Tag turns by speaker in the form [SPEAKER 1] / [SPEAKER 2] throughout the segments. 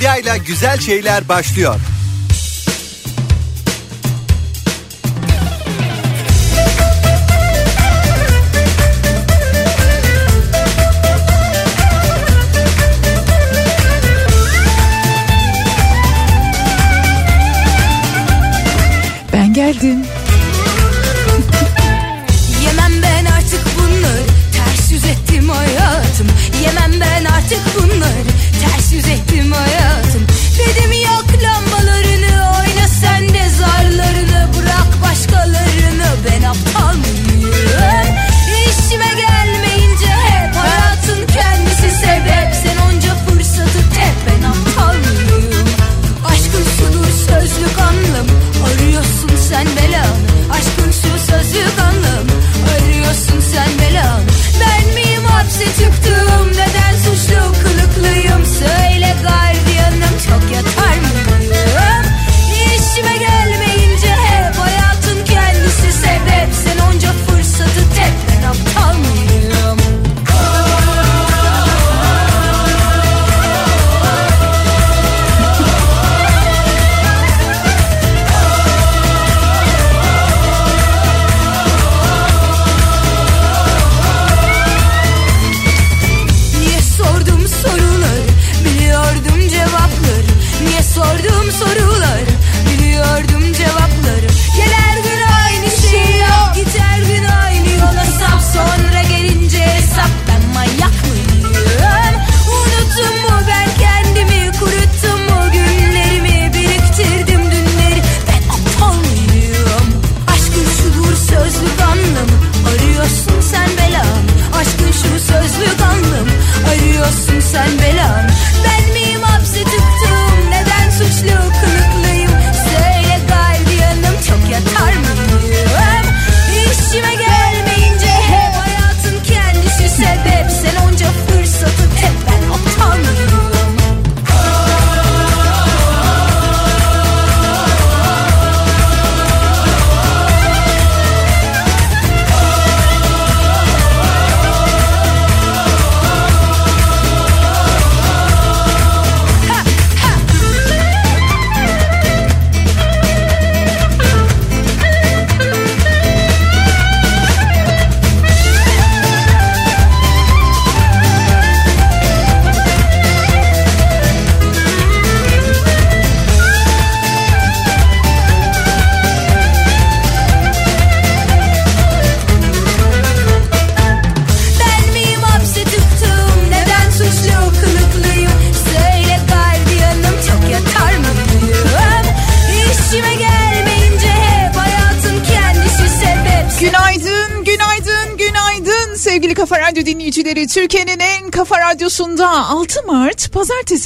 [SPEAKER 1] Mobilyayla güzel şeyler başlıyor.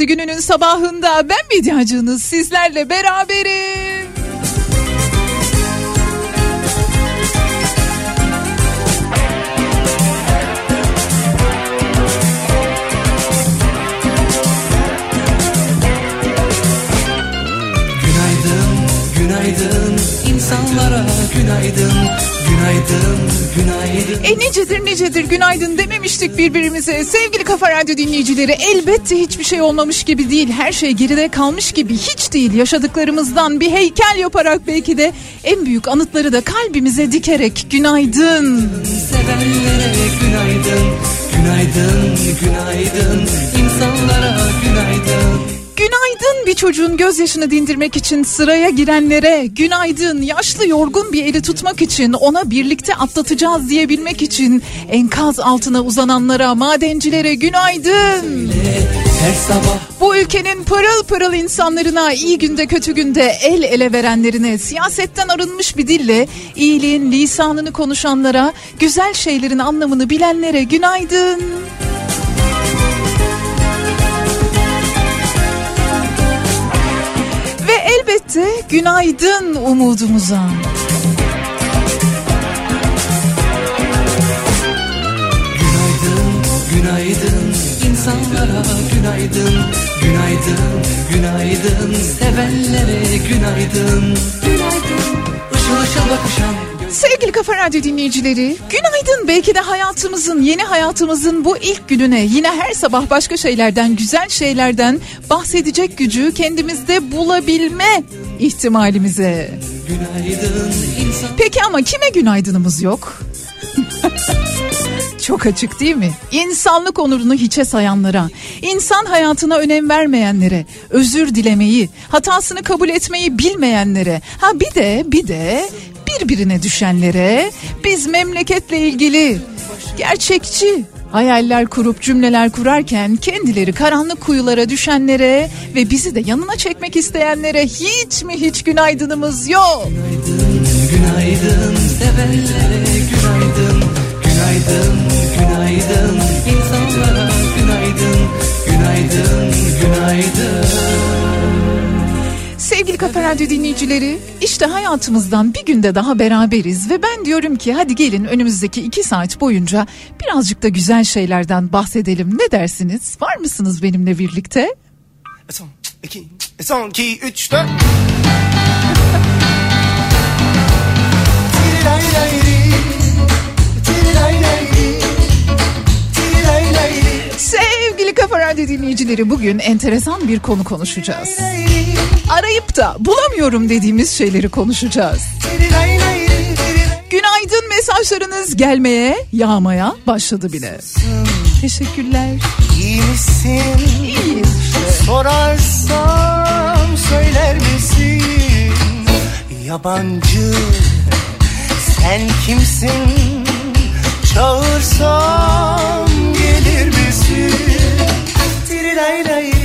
[SPEAKER 2] Gününün sabahında ben medyacınız sizlerle beraberim. Dememiştik birbirimize. Sevgili Kafa Radyo dinleyicileri elbette hiçbir şey olmamış gibi değil. Her şey geride kalmış gibi hiç değil. Yaşadıklarımızdan bir heykel yaparak belki de en büyük anıtları da kalbimize dikerek günaydın.
[SPEAKER 3] Sevenlere günaydın, günaydın, günaydın insanlara günaydın.
[SPEAKER 2] Günaydın bir çocuğun gözyaşını dindirmek için sıraya girenlere, günaydın yaşlı yorgun bir eli tutmak için ona birlikte atlatacağız diyebilmek için enkaz altına uzananlara, madencilere günaydın. Bu ülkenin pırıl pırıl insanlarına iyi günde kötü günde el ele verenlerine siyasetten arınmış bir dille iyiliğin lisanını konuşanlara güzel şeylerin anlamını bilenlere günaydın. Ve elbette günaydın umudumuza.
[SPEAKER 3] günaydın, günaydın insanlara günaydın, günaydın, günaydın sevenlere günaydın. Günaydın, ışıl ışıl bakışan
[SPEAKER 2] Sevgili Kafa Radyo dinleyicileri, günaydın. Belki de hayatımızın, yeni hayatımızın bu ilk gününe yine her sabah başka şeylerden, güzel şeylerden bahsedecek gücü kendimizde bulabilme ihtimalimize.
[SPEAKER 3] Günaydın insan
[SPEAKER 2] Peki ama kime günaydınımız yok? Çok açık değil mi? İnsanlık onurunu hiçe sayanlara, insan hayatına önem vermeyenlere, özür dilemeyi, hatasını kabul etmeyi bilmeyenlere, ha bir de bir de birbirine düşenlere, biz memleketle ilgili gerçekçi hayaller kurup cümleler kurarken kendileri karanlık kuyulara düşenlere ve bizi de yanına çekmek isteyenlere hiç mi hiç günaydınımız yok?
[SPEAKER 3] Günaydın sevenlere günaydın Günaydın, günaydın insanlara günaydın Günaydın, günaydın
[SPEAKER 2] Sevgili Kafa Radyo dinleyicileri, işte hayatımızdan bir günde daha beraberiz ve ben diyorum ki hadi gelin önümüzdeki iki saat boyunca birazcık da güzel şeylerden bahsedelim. Ne dersiniz? Var mısınız benimle birlikte?
[SPEAKER 4] Son, iki, son, iki, üç, dört.
[SPEAKER 2] Sevgili Kafa Radyo dinleyicileri bugün enteresan bir konu konuşacağız. Arayıp da bulamıyorum dediğimiz şeyleri konuşacağız. Günaydın mesajlarınız gelmeye, yağmaya başladı bile. Teşekkürler.
[SPEAKER 4] İyi misin?
[SPEAKER 2] İyiyiz işte.
[SPEAKER 4] Sorarsam söyler misin? Yabancı sen kimsin? Çağırsam gelir misin?
[SPEAKER 2] rai rai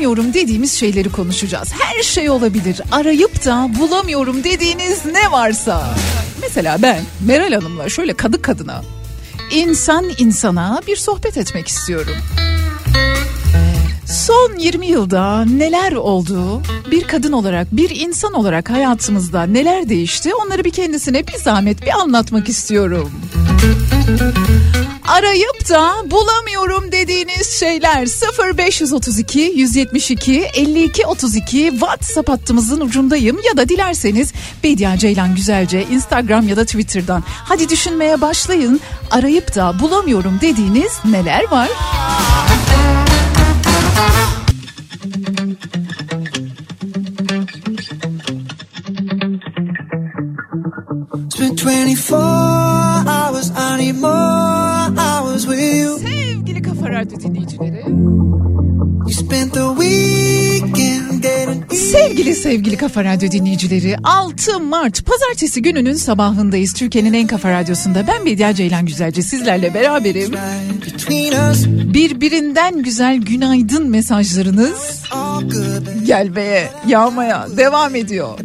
[SPEAKER 2] bulamıyorum dediğimiz şeyleri konuşacağız. Her şey olabilir. Arayıp da bulamıyorum dediğiniz ne varsa. Mesela ben Meral Hanım'la şöyle kadı kadına insan insana bir sohbet etmek istiyorum. Son 20 yılda neler oldu? Bir kadın olarak, bir insan olarak hayatımızda neler değişti? Onları bir kendisine bir zahmet bir anlatmak istiyorum. Arayıp da bulamıyorum dediğiniz şeyler. 0532 172 52 32 WhatsApp hattımızın ucundayım. Ya da dilerseniz Bedia Ceylan Güzelce Instagram ya da Twitter'dan. Hadi düşünmeye başlayın. Arayıp da bulamıyorum dediğiniz neler var?
[SPEAKER 5] Spent 24 hours, I
[SPEAKER 2] Radyo dinleyicileri. Sevgili sevgili Kafa Radyo dinleyicileri 6 Mart pazartesi gününün sabahındayız. Türkiye'nin en kafa radyosunda ben Bedia Ceylan Güzelce sizlerle beraberim. Birbirinden güzel günaydın mesajlarınız gelmeye, yağmaya devam ediyor.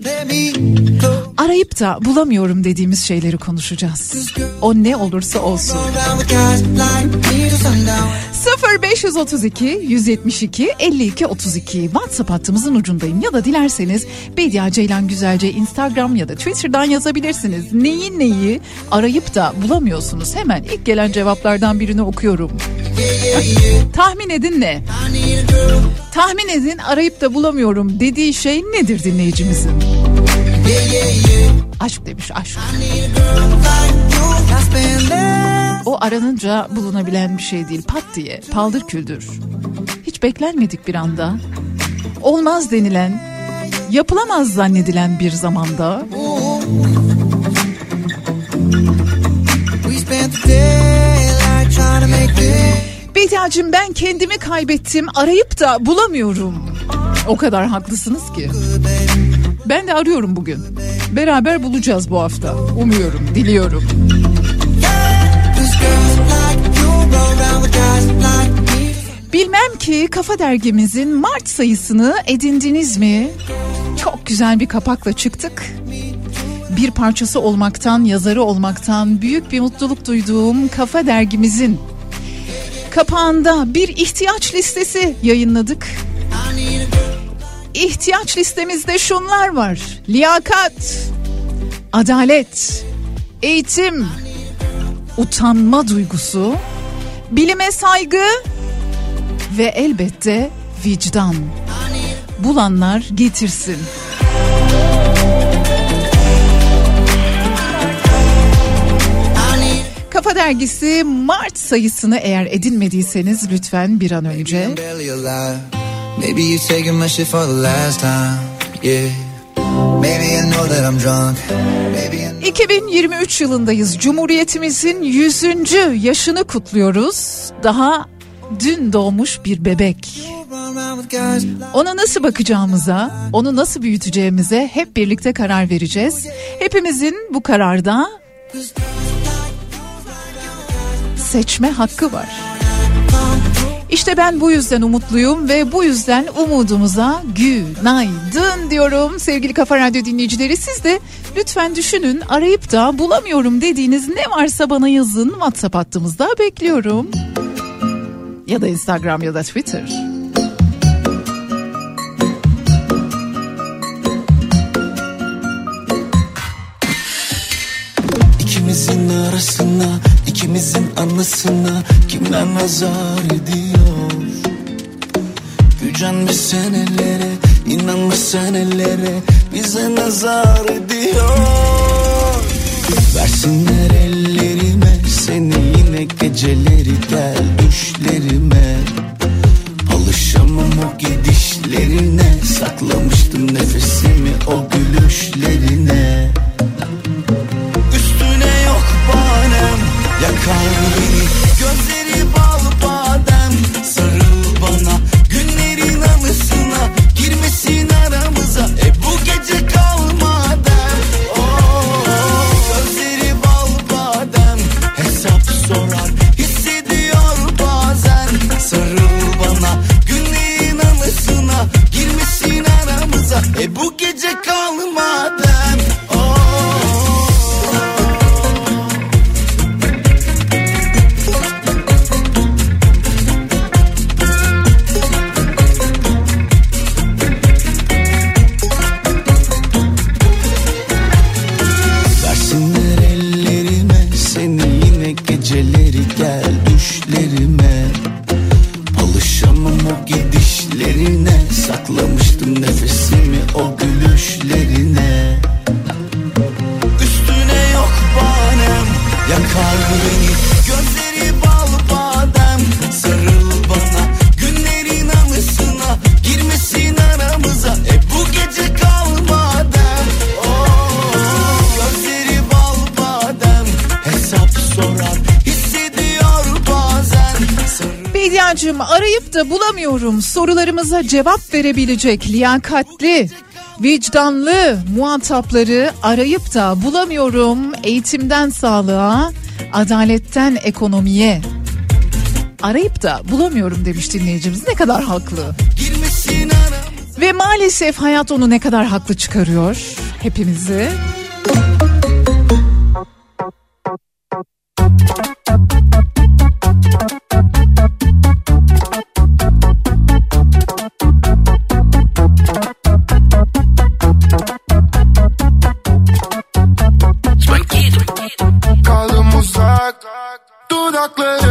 [SPEAKER 2] Arayıp da bulamıyorum dediğimiz şeyleri konuşacağız. O ne olursa olsun.
[SPEAKER 5] Around with guys like me till sundown.
[SPEAKER 2] 0532 172 52 32 WhatsApp hattımızın ucundayım ya da dilerseniz Bedia Ceylan Güzelce Instagram ya da Twitter'dan yazabilirsiniz. Neyi neyi arayıp da bulamıyorsunuz. Hemen ilk gelen cevaplardan birini okuyorum. Tahmin edin ne? Tahmin edin arayıp da bulamıyorum dediği şey nedir dinleyicimizin? Aşk demiş aşk. O aranınca bulunabilen bir şey değil. Pat diye paldır küldür. Hiç beklenmedik bir anda. Olmaz denilen, yapılamaz zannedilen bir zamanda. Bediacığım ben kendimi kaybettim arayıp da bulamıyorum. O kadar haklısınız ki. Ben de arıyorum bugün. Beraber bulacağız bu hafta. Umuyorum, diliyorum. Bilmem ki Kafa Dergimizin Mart sayısını edindiniz mi? Çok güzel bir kapakla çıktık. Bir parçası olmaktan, yazarı olmaktan büyük bir mutluluk duyduğum Kafa Dergimizin kapağında bir ihtiyaç listesi yayınladık. İhtiyaç listemizde şunlar var. Liyakat, adalet, eğitim, utanma duygusu, bilime saygı, ve elbette vicdan. Bulanlar getirsin. Kafa Dergisi Mart sayısını eğer edinmediyseniz lütfen bir an önce.
[SPEAKER 5] Maybe you taking my shit for the last time. Yeah. Maybe I know that I'm drunk. Maybe I know
[SPEAKER 2] 2023 yılındayız. Cumhuriyetimizin 100. yaşını kutluyoruz. Daha dün doğmuş bir bebek. Ona nasıl bakacağımıza, onu nasıl büyüteceğimize hep birlikte karar vereceğiz. Hepimizin bu kararda seçme hakkı var. İşte ben bu yüzden umutluyum ve bu yüzden umudumuza günaydın diyorum sevgili Kafa Radyo dinleyicileri. Siz de lütfen düşünün arayıp da bulamıyorum dediğiniz ne varsa bana yazın WhatsApp hattımızda bekliyorum. Ya da Instagram ya da Twitter.
[SPEAKER 6] İkimizin arasına, ikimizin anısına kimler nazar ediyor? Gücenme senelere, inanma senelere bize nazar ediyor. Versinler ellerime seni yine geceleri gel düşlerime. Alışamam o gidişlerine, saklamıştım nefesimi o gülüşlerine. Yakar beni. Gözleri bal
[SPEAKER 2] bulamıyorum sorularımıza cevap verebilecek liyakatli, vicdanlı muhatapları arayıp da bulamıyorum eğitimden sağlığa, adaletten ekonomiye. Arayıp da bulamıyorum demiş dinleyicimiz ne kadar haklı. Ve maalesef hayat onu ne kadar haklı çıkarıyor hepimizi.
[SPEAKER 7] Ateş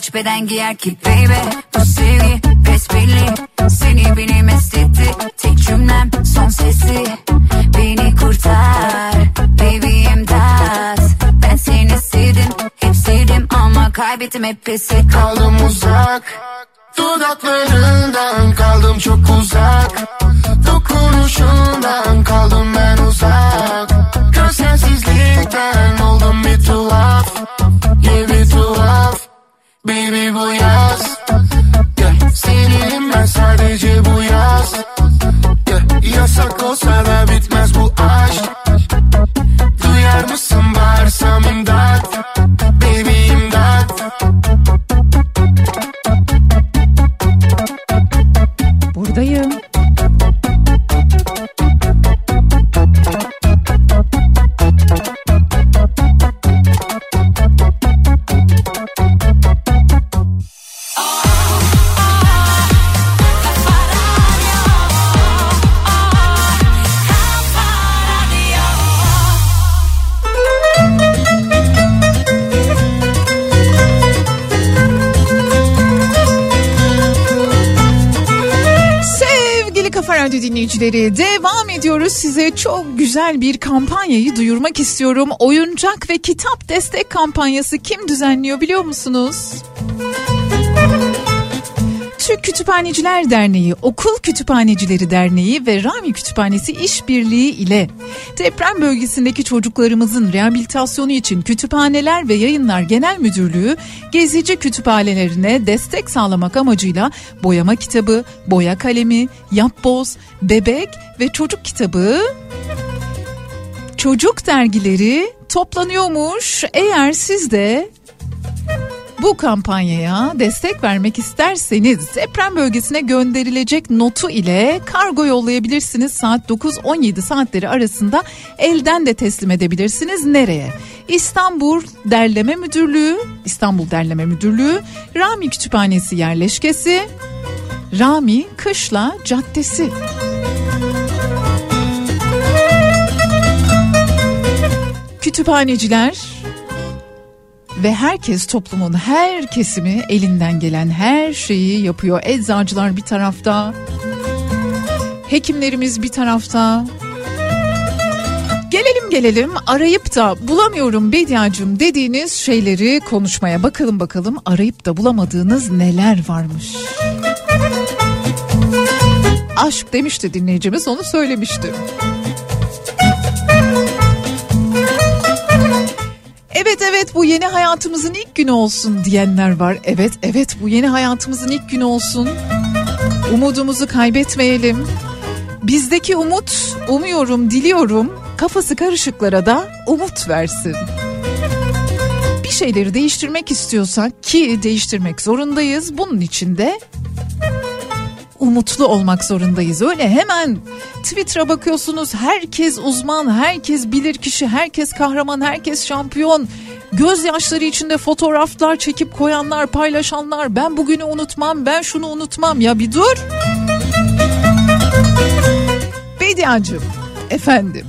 [SPEAKER 7] Kaç beden giyer ki baby. Bu sevgi besbelli Seni benim estetti Tek cümlem son sesi. Beni kurtar. Baby imdat. Ben seni sevdim Hep sevdim ama kaybettim hep pes
[SPEAKER 8] Kaldım uzak. Dudaklarından kaldım çok uzak. Dokunuşundan
[SPEAKER 2] dinleyicileri devam ediyoruz. Size çok güzel bir kampanyayı duyurmak istiyorum. Oyuncak ve kitap destek kampanyası kim düzenliyor biliyor musunuz? Türk Kütüphaneciler Derneği, Okul Kütüphanecileri Derneği ve Rami Kütüphanesi işbirliği ile deprem bölgesindeki çocuklarımızın rehabilitasyonu için Kütüphaneler ve Yayınlar Genel Müdürlüğü gezici kütüphanelerine destek sağlamak amacıyla boyama kitabı, boya kalemi, yapboz, bebek ve çocuk kitabı çocuk dergileri toplanıyormuş. Eğer siz de bu kampanyaya destek vermek isterseniz deprem bölgesine gönderilecek notu ile kargo yollayabilirsiniz. Saat 9-17 saatleri arasında elden de teslim edebilirsiniz. Nereye? İstanbul Derleme Müdürlüğü, İstanbul Derleme Müdürlüğü, Rami Kütüphanesi yerleşkesi, Rami Kışla Caddesi. Kütüphaneciler ve herkes toplumun her kesimi elinden gelen her şeyi yapıyor. Eczacılar bir tarafta, hekimlerimiz bir tarafta, Gelelim gelelim arayıp da bulamıyorum Bediacığım dediğiniz şeyleri konuşmaya bakalım bakalım arayıp da bulamadığınız neler varmış. Aşk demişti dinleyicimiz onu söylemişti. Evet evet bu yeni hayatımızın ilk günü olsun diyenler var. Evet evet bu yeni hayatımızın ilk günü olsun. Umudumuzu kaybetmeyelim. Bizdeki umut umuyorum diliyorum kafası karışıklara da umut versin. Bir şeyleri değiştirmek istiyorsak ki değiştirmek zorundayız. Bunun için de umutlu olmak zorundayız. Öyle hemen Twitter'a bakıyorsunuz herkes uzman, herkes bilir kişi, herkes kahraman, herkes şampiyon. Gözyaşları içinde fotoğraflar çekip koyanlar, paylaşanlar. Ben bugünü unutmam, ben şunu unutmam. Ya bir dur. Bediacığım, efendim.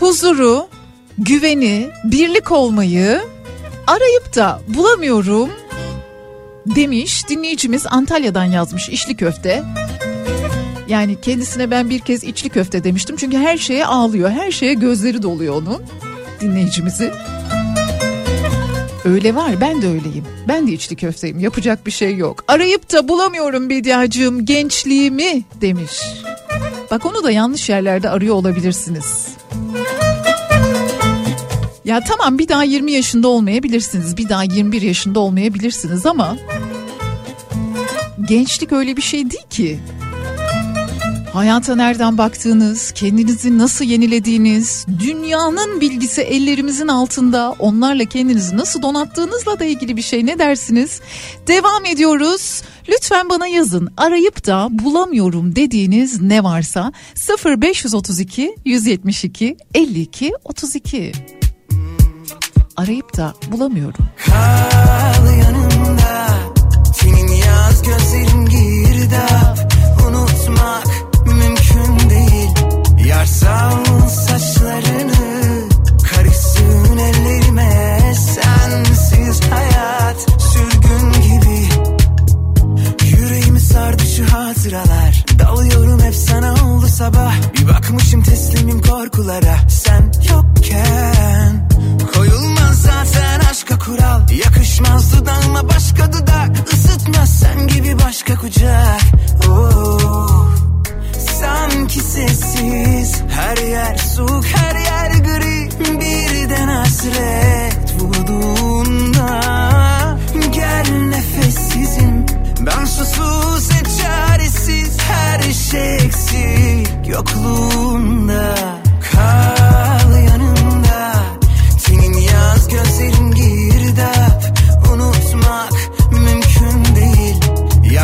[SPEAKER 2] Huzuru, güveni, birlik olmayı arayıp da bulamıyorum demiş dinleyicimiz Antalya'dan yazmış içli köfte. Yani kendisine ben bir kez içli köfte demiştim çünkü her şeye ağlıyor. Her şeye gözleri doluyor onun dinleyicimizin. Öyle var ben de öyleyim. Ben de içli köfteyim yapacak bir şey yok. Arayıp da bulamıyorum Bediacığım gençliğimi demiş. Bak onu da yanlış yerlerde arıyor olabilirsiniz. Ya tamam bir daha 20 yaşında olmayabilirsiniz. Bir daha 21 yaşında olmayabilirsiniz ama gençlik öyle bir şey değil ki. Hayata nereden baktığınız, kendinizi nasıl yenilediğiniz, dünyanın bilgisi ellerimizin altında, onlarla kendinizi nasıl donattığınızla da ilgili bir şey ne dersiniz? Devam ediyoruz. Lütfen bana yazın. Arayıp da bulamıyorum dediğiniz ne varsa 0532 172 52 32 arayıp da bulamıyorum.
[SPEAKER 6] Kal yanımda Senin yaz gözlerin girdap. Unutmak mümkün değil. Yarsal saçlarını Karışsın ellerime. Sensiz hayat Sürgün gibi. Yüreğimi sardı şu hatıralar. Dalıyorum hep sana oldu sabah. Bir bakmışım teslimim korkulara. Sen yokken aşka kural. Yakışmaz dudağıma başka dudak. Isıtmaz sen gibi başka kucak. Oh. Sanki sessiz. Her yer soğuk her yer gri. Birden hasret vurduğunda Gel nefessizim Ben susuz et çaresiz. Her şey eksik yokluğunda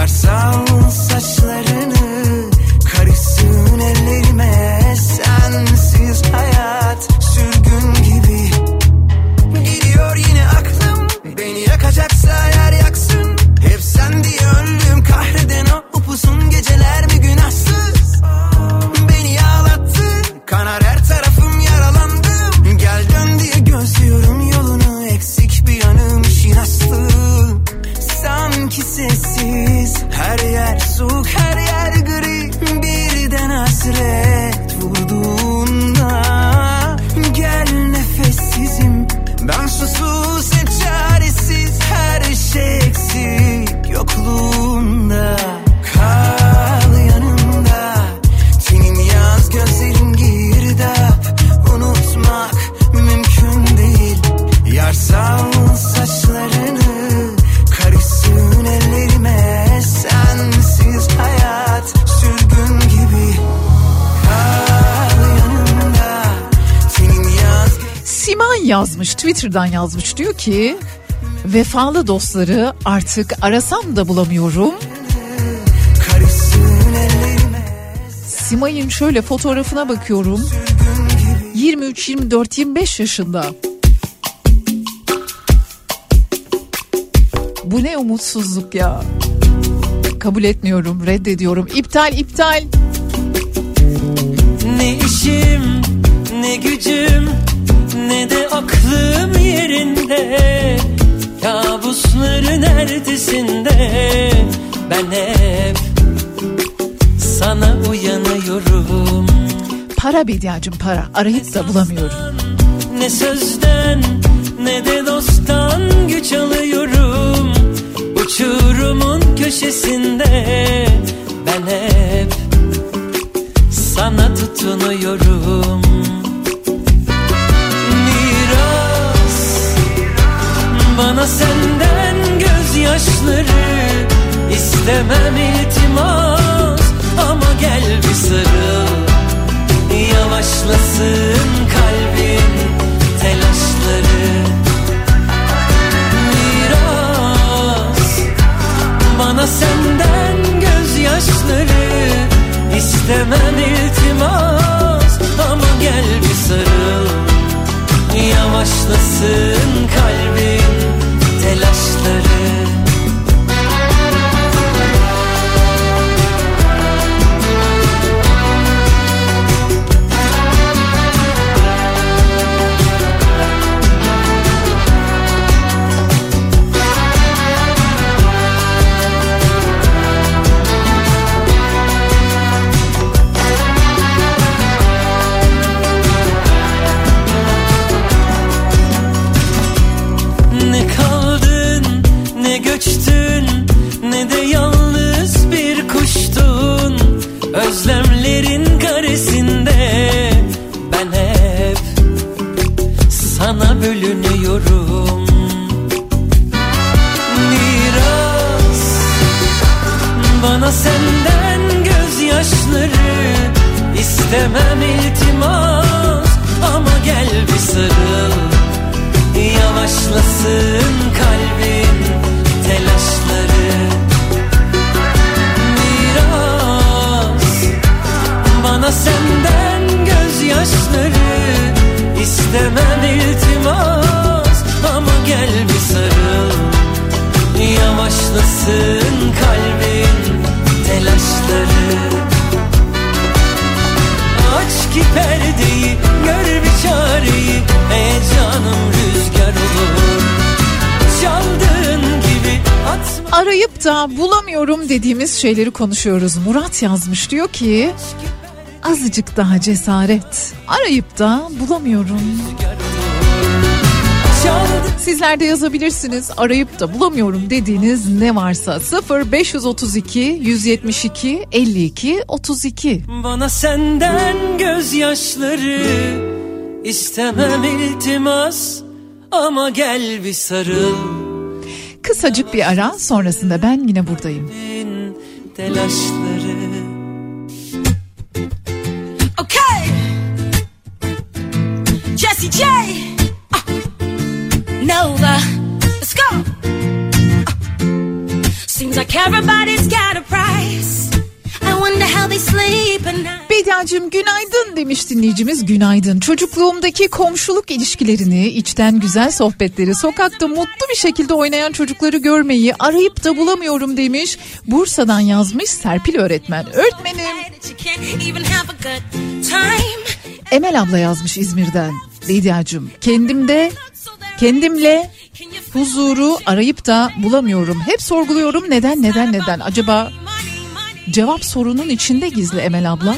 [SPEAKER 6] Yarsal saçlarını Karışsın ellerime. Sensiz hayat
[SPEAKER 2] yazmış Twitter'dan yazmış diyor ki vefalı dostları artık arasam da bulamıyorum. Simay'ın şöyle fotoğrafına bakıyorum. 23, 24, 25 yaşında. Bu ne umutsuzluk ya. Kabul etmiyorum, reddediyorum. İptal, iptal.
[SPEAKER 9] Ne işim ne gücüm ne de aklım yerinde. Kabusların ertesinde ben hep sana uyanıyorum.
[SPEAKER 2] Para Bediacım para. Arayıp da bulamıyorum.
[SPEAKER 10] Ne sözden ne de dosttan güç alıyorum. Uçurumun köşesinde ben hep sana tutunuyorum bana senden gözyaşları. İstemem iltimas ama gel bir sarıl. Yavaşlasın kalbin telaşları. Miras Bana senden gözyaşları. İstemem iltimas Ama gel bir sarıl. Yavaşlasın kalbin telaşları Ne Yavaşlasın kalbin telaşları. Miras Bana senden gözyaşları. İstemem iltimas Ama gel bir sarıl. Yavaşlasın kalbin telaşları. Aç ki perdeyi gör bir çareyi. Rüzgar olur
[SPEAKER 2] Arayıp da bulamıyorum dediğimiz şeyleri konuşuyoruz. Murat yazmış diyor ki azıcık daha cesaret. Arayıp da bulamıyorum. Sizler de yazabilirsiniz. Arayıp da bulamıyorum dediğiniz ne varsa 0 532 172 52 32.
[SPEAKER 10] Bana senden gözyaşları istemem iltimas Ama gel bir sarıl
[SPEAKER 2] Kısacık bir ara sonrasında ben yine buradayım.
[SPEAKER 10] telaşları
[SPEAKER 11] Okay. Jesse J. Uh, Nova. Let's go. Uh, seems like everybody's got a price.
[SPEAKER 2] Bediacığım günaydın demiş dinleyicimiz günaydın. Çocukluğumdaki komşuluk ilişkilerini, içten güzel sohbetleri, sokakta mutlu bir şekilde oynayan çocukları görmeyi arayıp da bulamıyorum demiş. Bursa'dan yazmış Serpil öğretmen. Öğretmenim. Emel abla yazmış İzmir'den. Bediacığım kendimde, kendimle huzuru arayıp da bulamıyorum. Hep sorguluyorum neden neden neden. Acaba cevap sorunun içinde gizli Emel abla.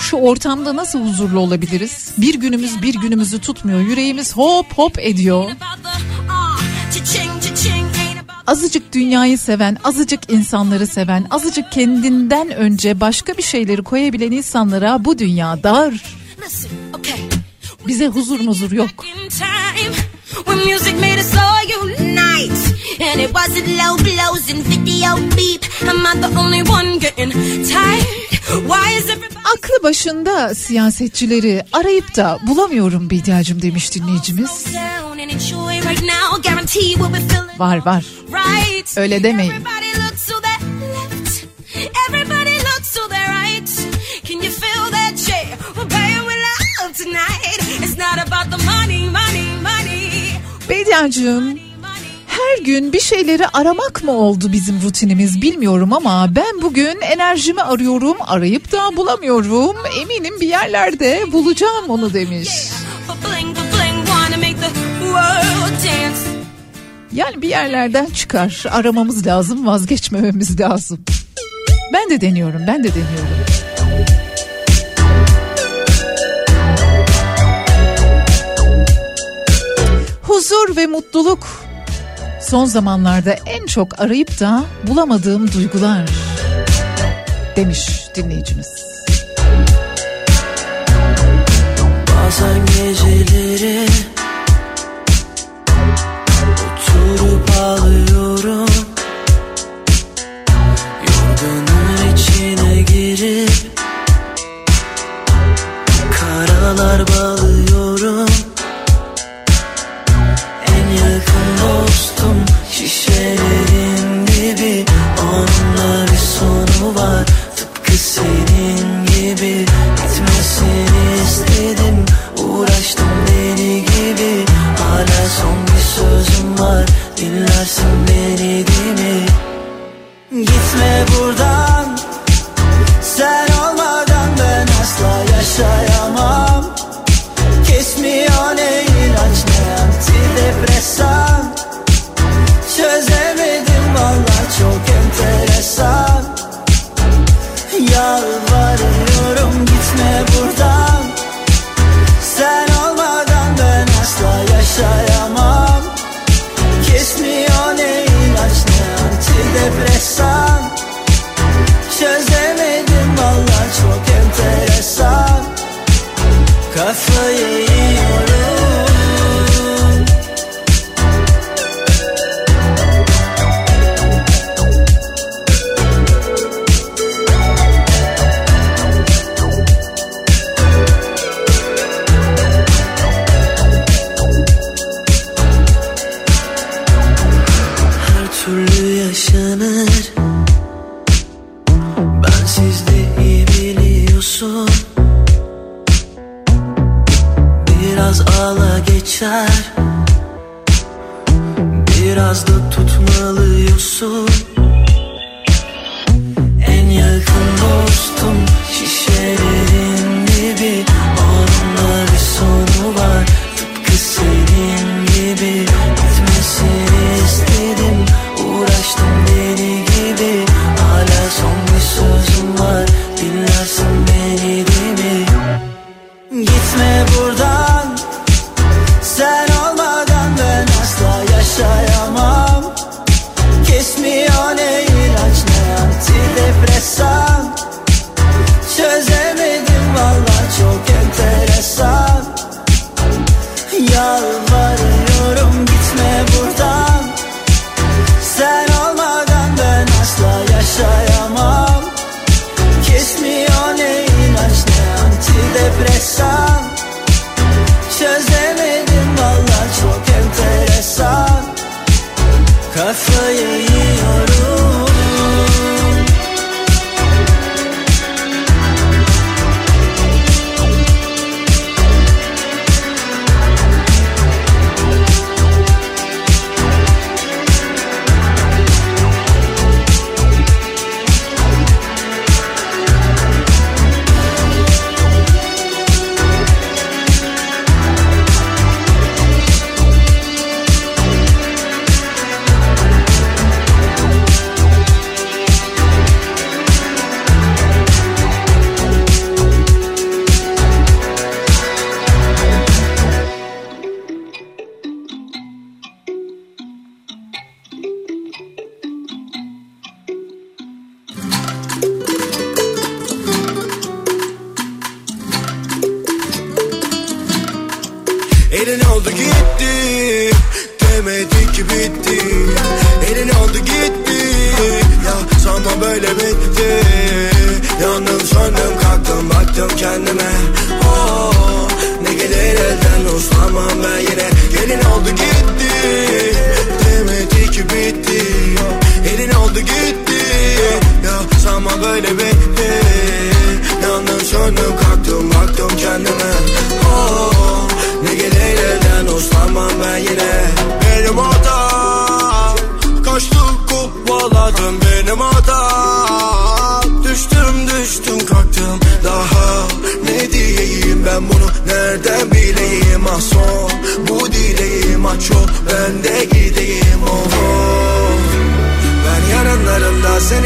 [SPEAKER 2] Şu ortamda nasıl huzurlu olabiliriz? Bir günümüz bir günümüzü tutmuyor. Yüreğimiz hop hop ediyor. Azıcık dünyayı seven, azıcık insanları seven, azıcık kendinden önce başka bir şeyleri koyabilen insanlara bu dünya dar. Bize huzur muzur yok.
[SPEAKER 11] When music made us all unite, and it wasn't low blows and video beep. Am I the only one getting tired? Why is everybody
[SPEAKER 2] Aklı başında siyasetçileri arayıp da bulamıyorum Bediacım demiş dinleyicimiz. Var var. Öyle demeyin.
[SPEAKER 11] Tonight. It's not about the money, money, money.
[SPEAKER 2] Bediacığım her gün bir şeyleri aramak mı oldu bizim rutinimiz bilmiyorum ama ben bugün enerjimi arıyorum arayıp da bulamıyorum. Eminim bir yerlerde bulacağım onu demiş. Yani bir yerlerden çıkar aramamız lazım vazgeçmememiz lazım. Ben de deniyorum ben de deniyorum. Huzur ve mutluluk son zamanlarda en çok arayıp da bulamadığım duygular demiş dinleyicimiz.
[SPEAKER 4] Bazen geceleri oturup ağlıyorum Yorganın içine girip karalar bağlı beni mi? Gitme
[SPEAKER 6] bu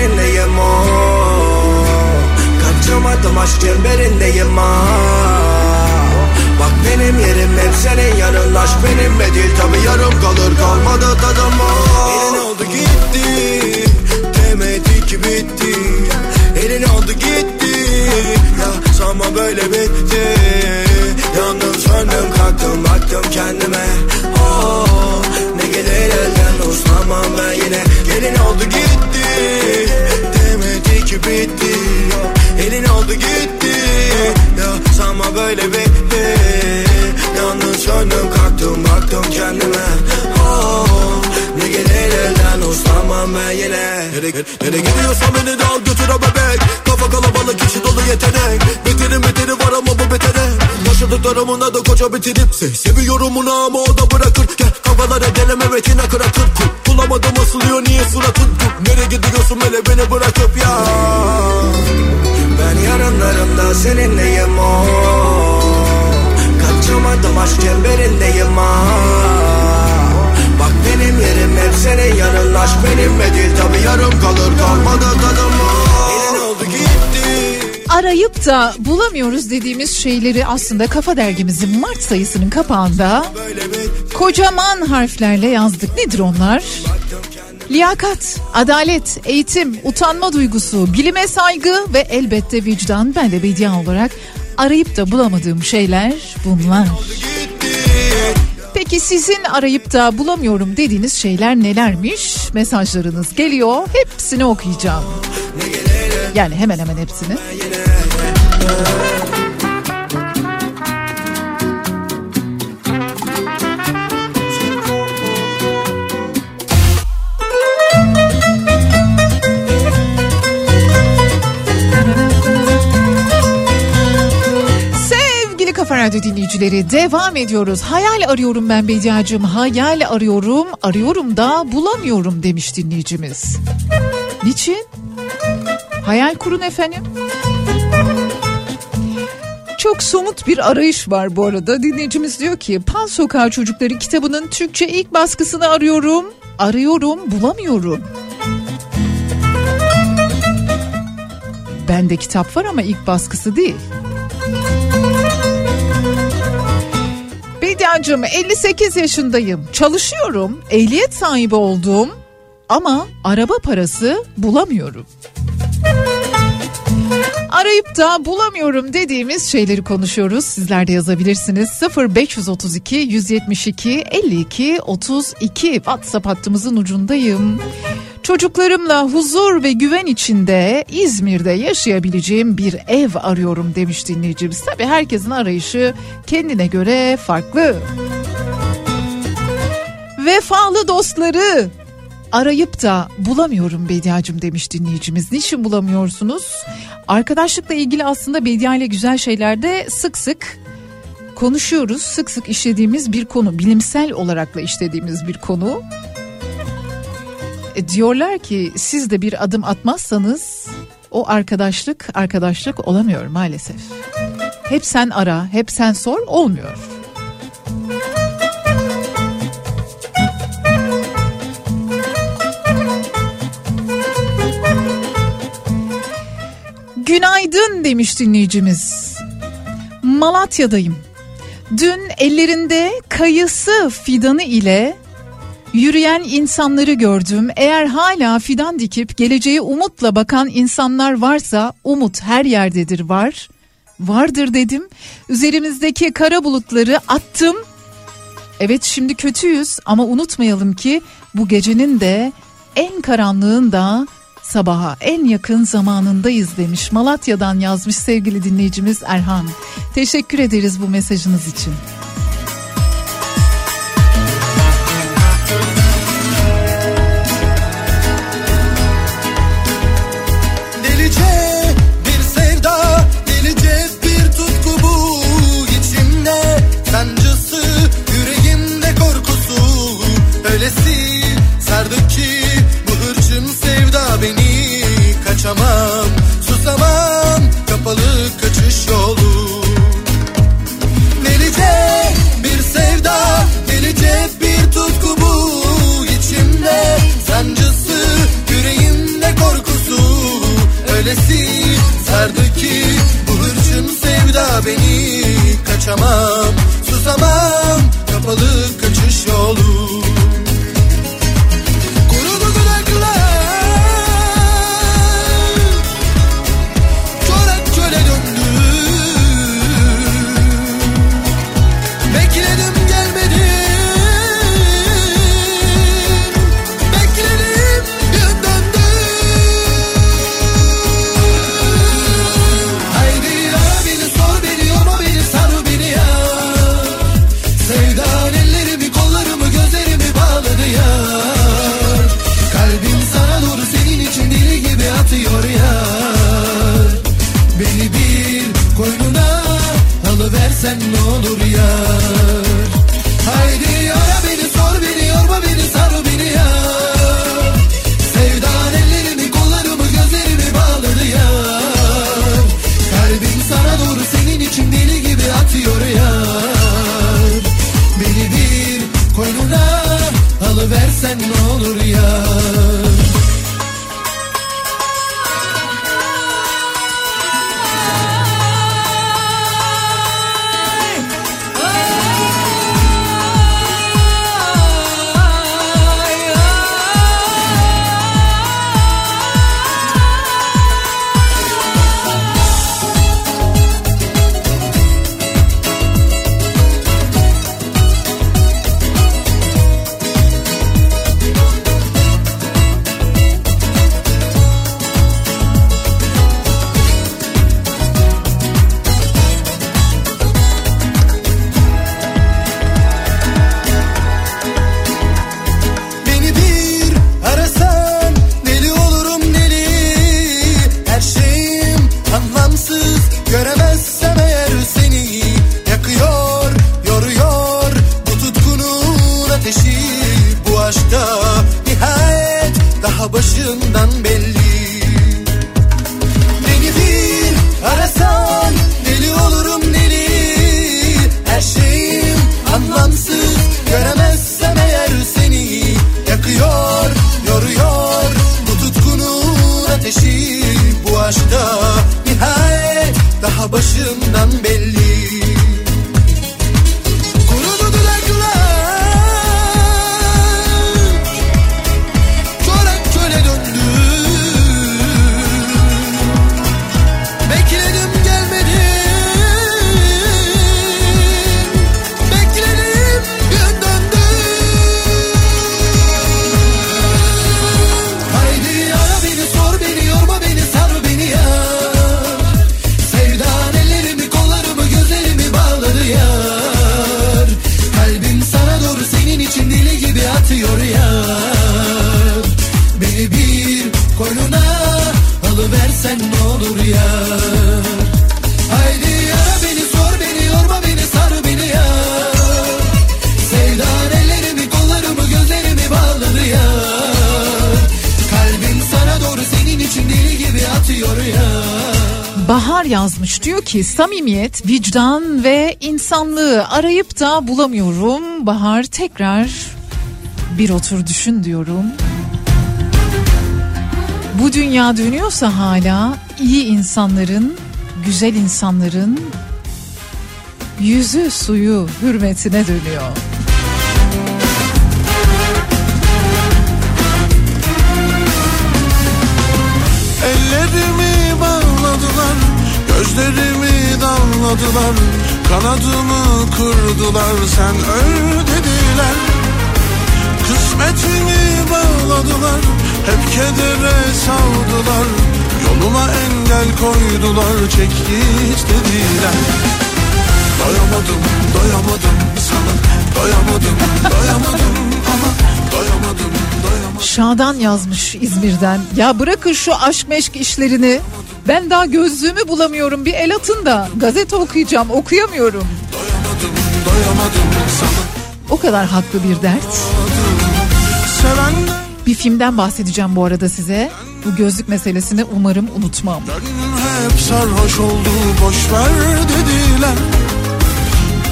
[SPEAKER 6] çemberinleyim o oh. Kaçamadım aşk çemberinleyim ha oh. Bak benim yerim hep senin yanın Aşk benimle değil tabi yarım kalır. Kalmadı tadım o Elin oldu gitti demedi ki bitti. Elin oldu gitti ya sanma böyle bitti. Yandım söndüm kalktım baktım kendime oh, gelir elden uslanmam ben yine Gelin oldu gitti. Demedi ki bitti. Elin oldu gitti. Ya sanma böyle bitti? Yandım söndüm kalktım baktım kendime. Oh, Ne gelir elden uslanmam ben yine Nereye, nereye gidiyorsan beni de al götür bebek. Kafa kalabalık kişi dolu yetenek. Beterin beteri var ama bu betere Yaşadıklarımın adı koca bitirip Se Seviyorum onu ama o da bırakır. Gel kafalara deneme retina kırakır Bulamadım asılıyor niye suratın Nereye gidiyorsun hele beni bırakıp ya? Ben yarınlarımda seninleyim o. Kaçamadım aşk çemberindeyim ha. Bak benim yerim hep senin yanın Aşk benimle değil tabi yarım kalır. Kalmadı tadım
[SPEAKER 2] Arayıp da bulamıyoruz dediğimiz şeyleri aslında Kafa Dergimizin Mart sayısının kapağında kocaman harflerle yazdık. Nedir onlar? Liyakat, adalet, eğitim, utanma duygusu, bilime saygı ve elbette vicdan. Ben de medya olarak arayıp da bulamadığım şeyler bunlar. Peki sizin arayıp da bulamıyorum dediğiniz şeyler nelermiş? Mesajlarınız geliyor. Hepsini okuyacağım. Yani hemen hemen hepsini. Kafa Radyo dinleyicileri devam ediyoruz. Hayal arıyorum ben Bediacığım. Hayal arıyorum, arıyorum da bulamıyorum demiş dinleyicimiz. Niçin? Hayal kurun efendim. Çok somut bir arayış var bu arada. Dinleyicimiz diyor ki Pan Sokağı Çocukları kitabının Türkçe ilk baskısını arıyorum. Arıyorum bulamıyorum. Bende kitap var ama ilk baskısı değil. Bediacığım 58 yaşındayım. Çalışıyorum. Ehliyet sahibi oldum. Ama araba parası bulamıyorum. Arayıp da bulamıyorum dediğimiz şeyleri konuşuyoruz. Sizler de yazabilirsiniz. 0532 172 52 32 WhatsApp hattımızın ucundayım. Çocuklarımla huzur ve güven içinde İzmir'de yaşayabileceğim bir ev arıyorum demiş dinleyicimiz. Tabii herkesin arayışı kendine göre farklı. Vefalı dostları arayıp da bulamıyorum Bediacım demiş dinleyicimiz. Niçin bulamıyorsunuz? Arkadaşlıkla ilgili aslında Bedia ile güzel şeylerde sık sık konuşuyoruz. Sık sık işlediğimiz bir konu, bilimsel olarakla işlediğimiz bir konu. E, diyorlar ki siz de bir adım atmazsanız o arkadaşlık arkadaşlık olamıyor maalesef. Hep sen ara, hep sen sor olmuyor. Günaydın demiş dinleyicimiz. Malatya'dayım. Dün ellerinde kayısı fidanı ile yürüyen insanları gördüm. Eğer hala fidan dikip geleceğe umutla bakan insanlar varsa umut her yerdedir var. Vardır dedim. Üzerimizdeki kara bulutları attım. Evet şimdi kötüyüz ama unutmayalım ki bu gecenin de en karanlığında sabaha en yakın zamanındayız demiş. Malatya'dan yazmış sevgili dinleyicimiz Erhan. Teşekkür ederiz bu mesajınız için.
[SPEAKER 6] kaçamam. Susamam kapalı kaçış yolu. Delice bir sevda delice bir tutku bu içimde. Sancısı yüreğimde korkusu. Öylesi sardı ki bu hırçın sevda beni. Kaçamam
[SPEAKER 12] susamam kapalı kaçış yolu. Ne
[SPEAKER 2] bulamıyorum. Bahar tekrar bir otur düşün diyorum. Bu dünya dönüyorsa hala iyi insanların, güzel insanların yüzü suyu hürmetine dönüyor.
[SPEAKER 13] Ellerimi bağladılar Gözlerimi damladılar Kanadımı kırdılar Sen öl dediler Kısmetimi bağladılar Hep kedere savdılar Yoluma engel koydular Çek git dediler Doyamadım, doyamadım sana Doyamadım, doyamadım ama Doyamadım, doyamadım
[SPEAKER 2] Şadan yazmış İzmir'den. Ya bırakın şu aşk meşk işlerini. Ben daha gözlüğümü bulamıyorum. Bir el atın da gazete okuyacağım. Okuyamıyorum.
[SPEAKER 13] Doyamadım sana
[SPEAKER 2] O kadar haklı bir dert. Bir filmden bahsedeceğim bu arada size. Bu gözlük meselesini umarım unutmam.
[SPEAKER 13] hep sarhoş oldu boş ver dediler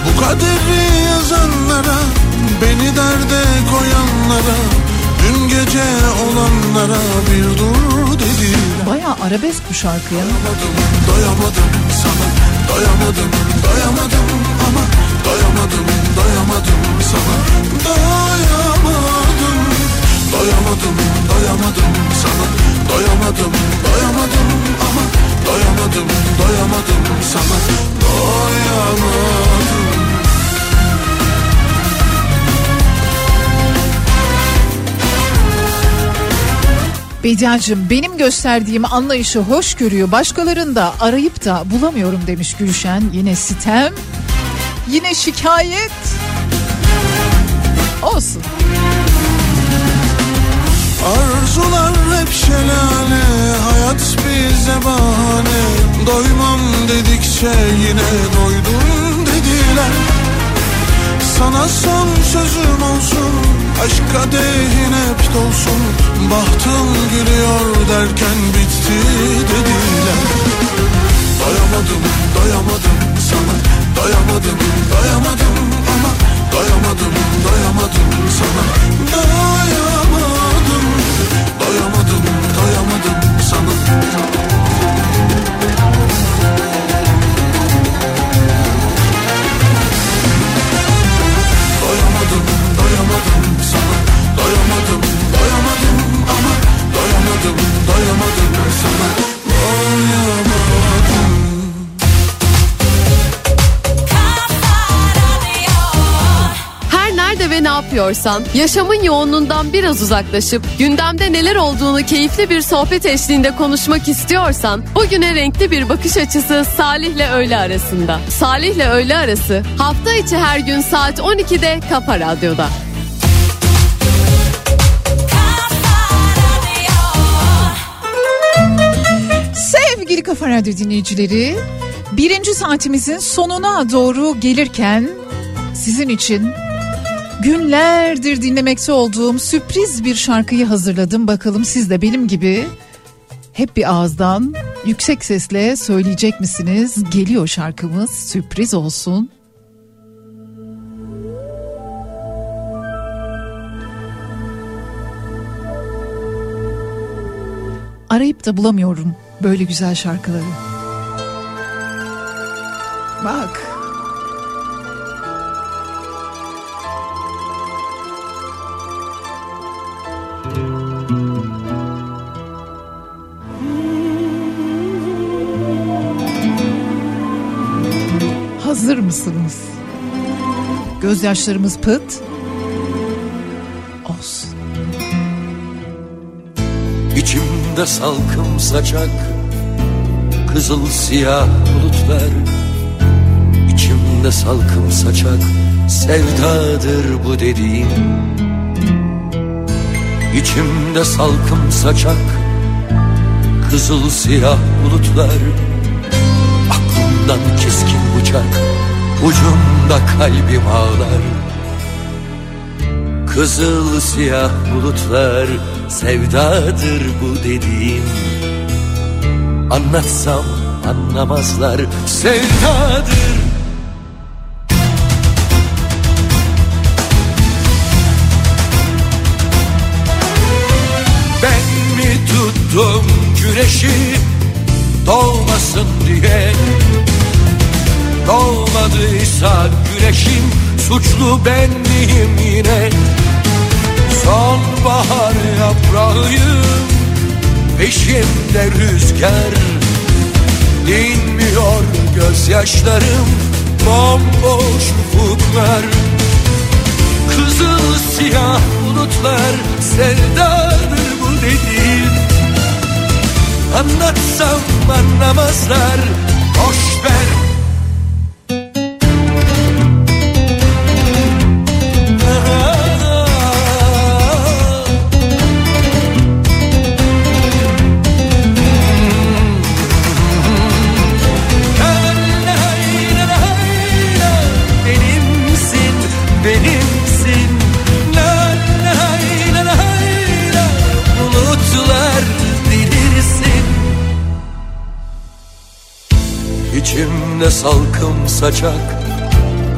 [SPEAKER 13] Bu kaderi yazanlara Beni derde koyanlara Dün gece olanlara bir dur
[SPEAKER 2] arabesk bu şarkı ya.
[SPEAKER 13] Doyamadım sana Doyamadım doyamadım ama Doyamadım doyamadım sana. Doyamadım Doyamadım doyamadım sana. Doyamadım doyamadım ama Doyamadım doyamadım sana. Doyamadım
[SPEAKER 2] Bediacığım benim gösterdiğim anlayışı hoş görüyor. Başkalarında arayıp da bulamıyorum demiş Gülşen. Yine sitem. Yine şikayet. Olsun.
[SPEAKER 13] Arzular hep şelale Hayat bize bahane Doymam dedikçe yine doydum dediler Sana son sözüm olsun Aşk kadehin hep dolsun. Bahtım gülüyor derken bitti dediler. Doyamadım, doyamadım sana. Doyamadım, doyamadım ama Doyamadım doyamadım sana. Doyamadım Doyamadım doyamadım sana
[SPEAKER 14] Her nerede ve ne yapıyorsan yaşamın yoğunluğundan biraz uzaklaşıp gündemde neler olduğunu keyifli bir sohbet eşliğinde konuşmak istiyorsan bugüne renkli bir bakış açısı Salih'le öğle arasında. Salih'le öğle arası hafta içi her gün saat 12'de Kafa Radyo'da.
[SPEAKER 2] Sevgili Kafa Radyo dinleyicileri, birinci saatimizin sonuna doğru gelirken sizin için günlerdir dinlemekte olduğum sürpriz bir şarkıyı hazırladım. Bakalım siz de benim gibi hep bir ağızdan yüksek sesle söyleyecek misiniz? Geliyor şarkımız sürpriz olsun. Arayıp da bulamıyorum böyle güzel şarkıları. Bak. Hazır mısınız? Gözyaşlarımız pıt. Olsun.
[SPEAKER 15] İçimde salkım saçak Kızıl siyah bulutlar. İçimde salkım saçak Sevdadır bu dediğim. İçimde salkım saçak Kızıl siyah bulutlar. Aklımdan keskin bıçak Ucunda kalbim ağlar. Kızıl siyah bulutlar sevdadır bu dediğim Anlatsam anlamazlar sevdadır. Ben mi tuttum güneşi doğmasın diye? Doğmadıysa güneşim suçlu ben miyim yine? Sonbahar yaprağıyım Peşimde rüzgar. Dinmiyor gözyaşlarım Bomboş ufuklar. Kızıl siyah bulutlar Sevdadır bu dediğin Anlatsam anlamazlar Boş ver İçimde salkım saçak,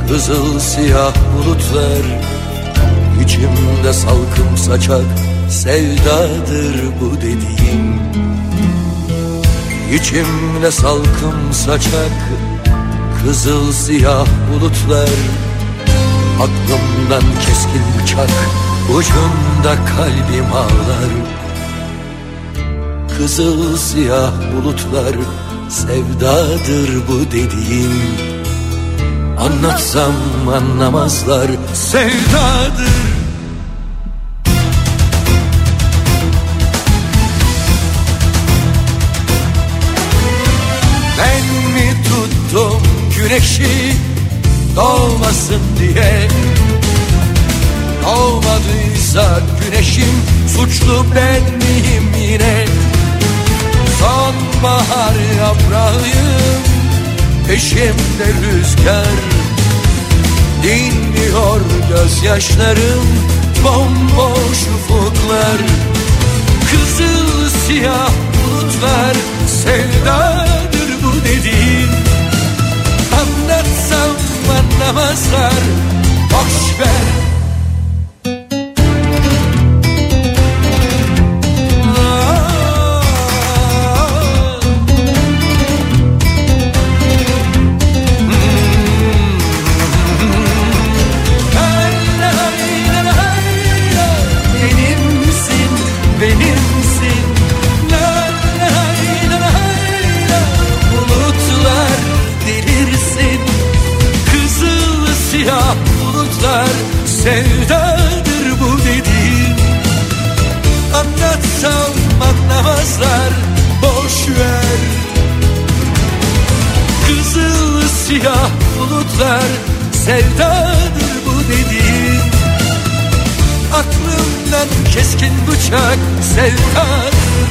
[SPEAKER 15] kızıl siyah bulutlar. İçimde salkım saçak, sevdadır bu dediğim. İçimde salkım saçak, Kızıl siyah bulutlar Aklımdan keskin bıçak Ucunda kalbim ağlar Kızıl siyah bulutlar Sevdadır bu dediğim. Anlatsam anlamazlar. Sevdadır. Ben mi tuttum güneşi doğmasın diye? Doğmadıysa güneşim suçlu ben miyim yine Sonbahar yaprağıyım peşimde rüzgar. Dinmiyor gözyaşlarım bomboş ufuklar. Kızıl siyah bulutlar sevdadır bu dediğin. Anlatsam anlamazlar boş ver siyah bulutlar Sevdadır bu dediğin Aklımdan keskin bıçak sevdadır.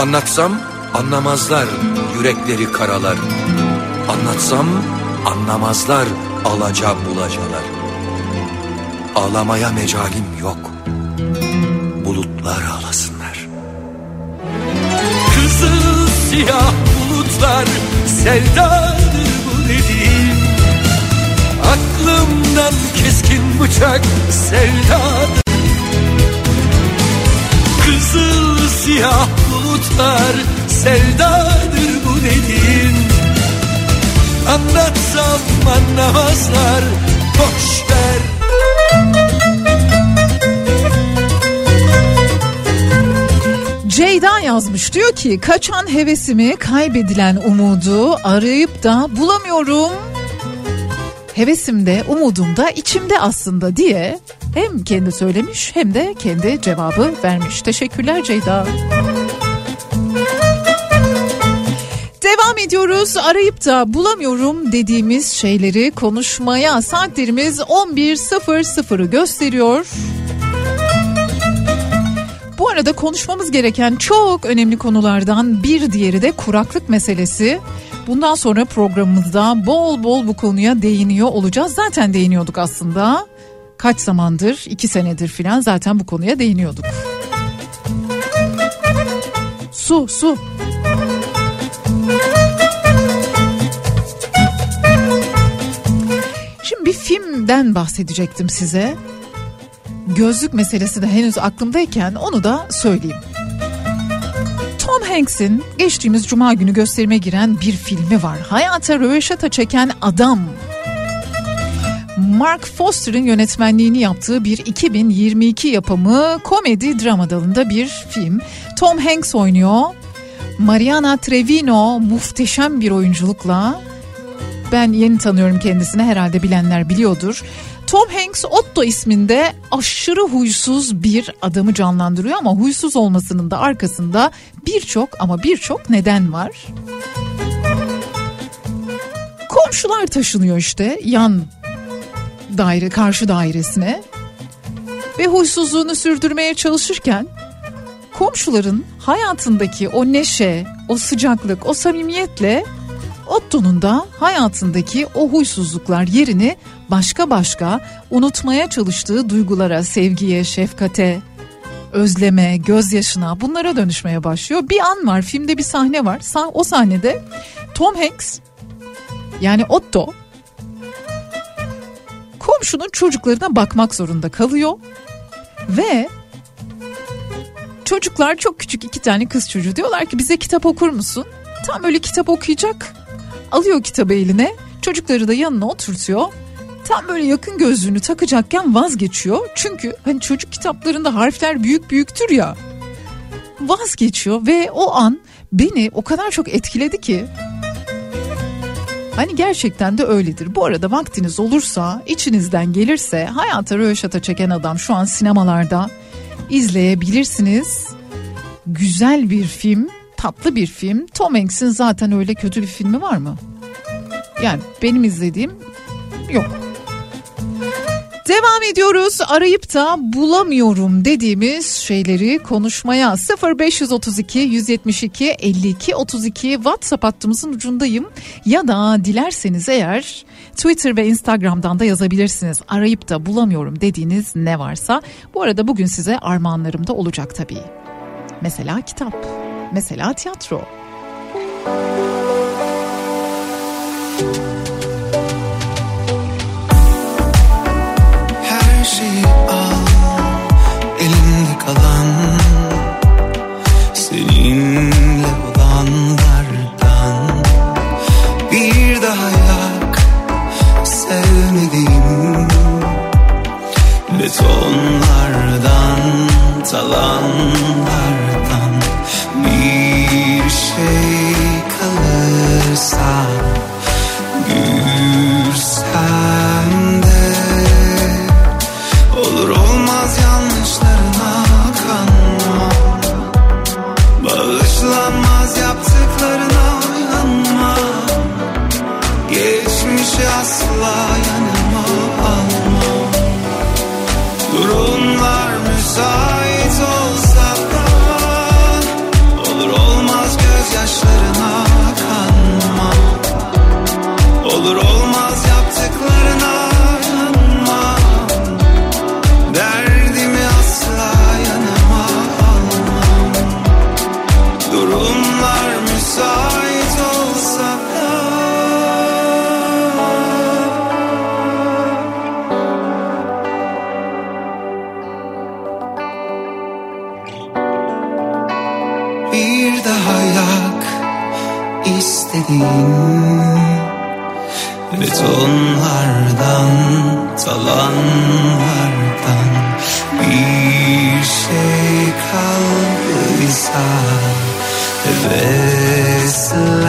[SPEAKER 15] Anlatsam anlamazlar yürekleri karalar. Anlatsam anlamazlar alaca bulacalar. Ağlamaya mecalim yok. Bulutlar ağlasınlar. Kızıl siyah bulutlar sevdadır bu dediğim. Aklımdan keskin bıçak sevdadır. Kızıl siyah bulutlar sevdadır bu dediğin Anlatsam anlamazlar boş ver
[SPEAKER 2] Ceyda yazmış diyor ki kaçan hevesimi kaybedilen umudu arayıp da bulamıyorum. Hevesimde umudumda içimde aslında diye hem kendi söylemiş hem de kendi cevabı vermiş. Teşekkürler Ceyda. Devam ediyoruz. Arayıp da bulamıyorum dediğimiz şeyleri konuşmaya. Saatlerimiz 11.00'ı gösteriyor. Arada konuşmamız gereken çok önemli konulardan bir diğeri de kuraklık meselesi. Bundan sonra programımızda bol bol bu konuya değiniyor olacağız. Zaten değiniyorduk aslında. Kaç zamandır, iki senedir filan zaten bu konuya değiniyorduk. Su, su. Şimdi bir filmden bahsedecektim size. Gözlük meselesi de henüz aklımdayken onu da söyleyeyim. Tom Hanks'in geçtiğimiz cuma günü gösterime giren bir filmi var. Hayata röveşata çeken adam. Mark Foster'ın yönetmenliğini yaptığı bir 2022 yapımı komedi drama dalında bir film. Tom Hanks oynuyor. Mariana Trevino muhteşem bir oyunculukla ben yeni tanıyorum kendisini herhalde bilenler biliyordur. Tom Hanks Otto isminde aşırı huysuz bir adamı canlandırıyor ama huysuz olmasının da arkasında birçok ama birçok neden var. Komşular taşınıyor işte yan daire karşı dairesine ve huysuzluğunu sürdürmeye çalışırken komşuların hayatındaki o neşe, o sıcaklık, o samimiyetle Otto'nun da hayatındaki o huysuzluklar yerini başka başka unutmaya çalıştığı duygulara, sevgiye, şefkate, özleme, gözyaşına bunlara dönüşmeye başlıyor. Bir an var filmde bir sahne var. O sahnede Tom Hanks yani Otto komşunun çocuklarına bakmak zorunda kalıyor ve çocuklar çok küçük iki tane kız çocuğu diyorlar ki bize kitap okur musun? Tam öyle kitap okuyacak alıyor kitabı eline çocukları da yanına oturtuyor. Tam böyle yakın gözlüğünü takacakken vazgeçiyor. Çünkü hani çocuk kitaplarında harfler büyük büyüktür ya. Vazgeçiyor ve o an beni o kadar çok etkiledi ki. Hani gerçekten de öyledir. Bu arada vaktiniz olursa, içinizden gelirse Hayata Röveşata çeken adam şu an sinemalarda izleyebilirsiniz. Güzel bir film tatlı bir film. Tom Hanks'in zaten öyle kötü bir filmi var mı? Yani benim izlediğim yok. Devam ediyoruz. Arayıp da bulamıyorum dediğimiz şeyleri konuşmaya. 0532 172 52 32 WhatsApp hattımızın ucundayım. Ya da dilerseniz eğer Twitter ve Instagram'dan da yazabilirsiniz. Arayıp da bulamıyorum dediğiniz ne varsa. Bu arada bugün size armağanlarım da olacak tabii. Mesela kitap mesela tiyatro.
[SPEAKER 5] sınırı kalan Seninle olanlardan Bir daha yak sevmediğim Betonlardan talanlar istediğin Betonlardan, talanlardan bir şey kaldıysa
[SPEAKER 6] Ve sığ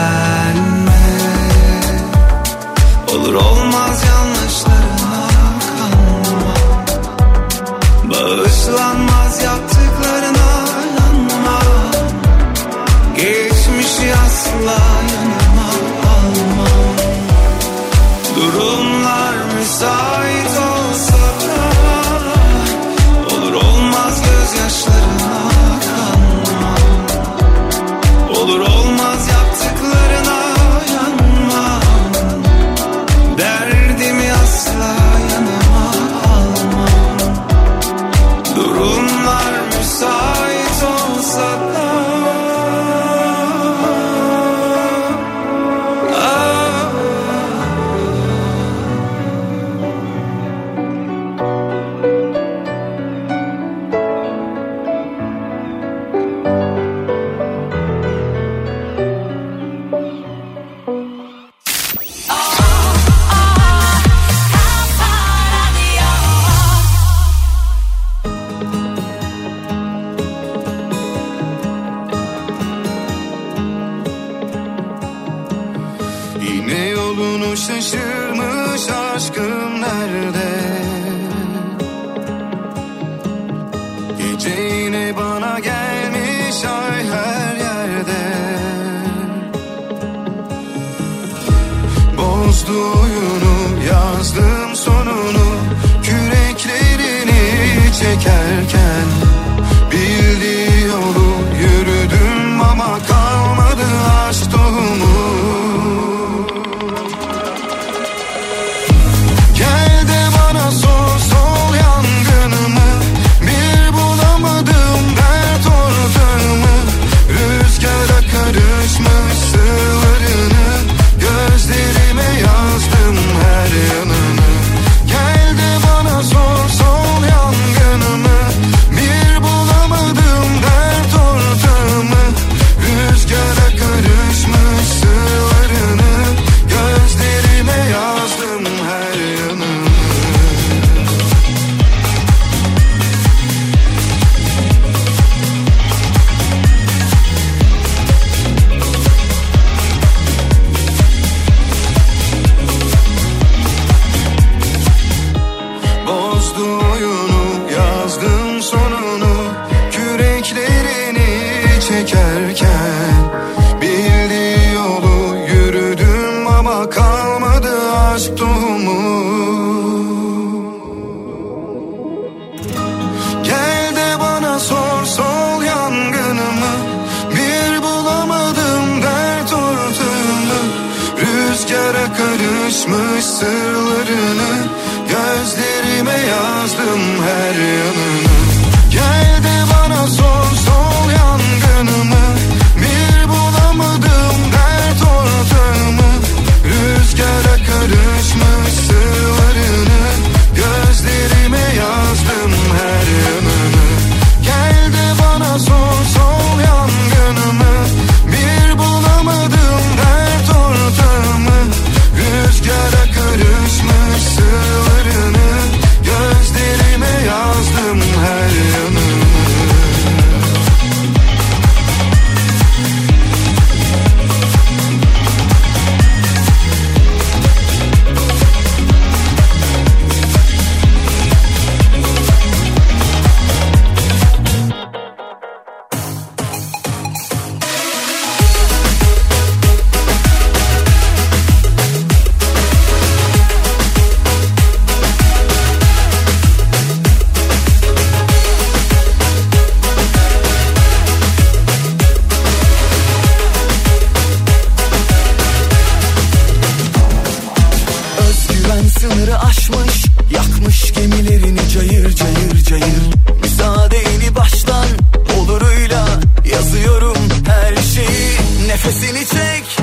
[SPEAKER 6] Sesini çek.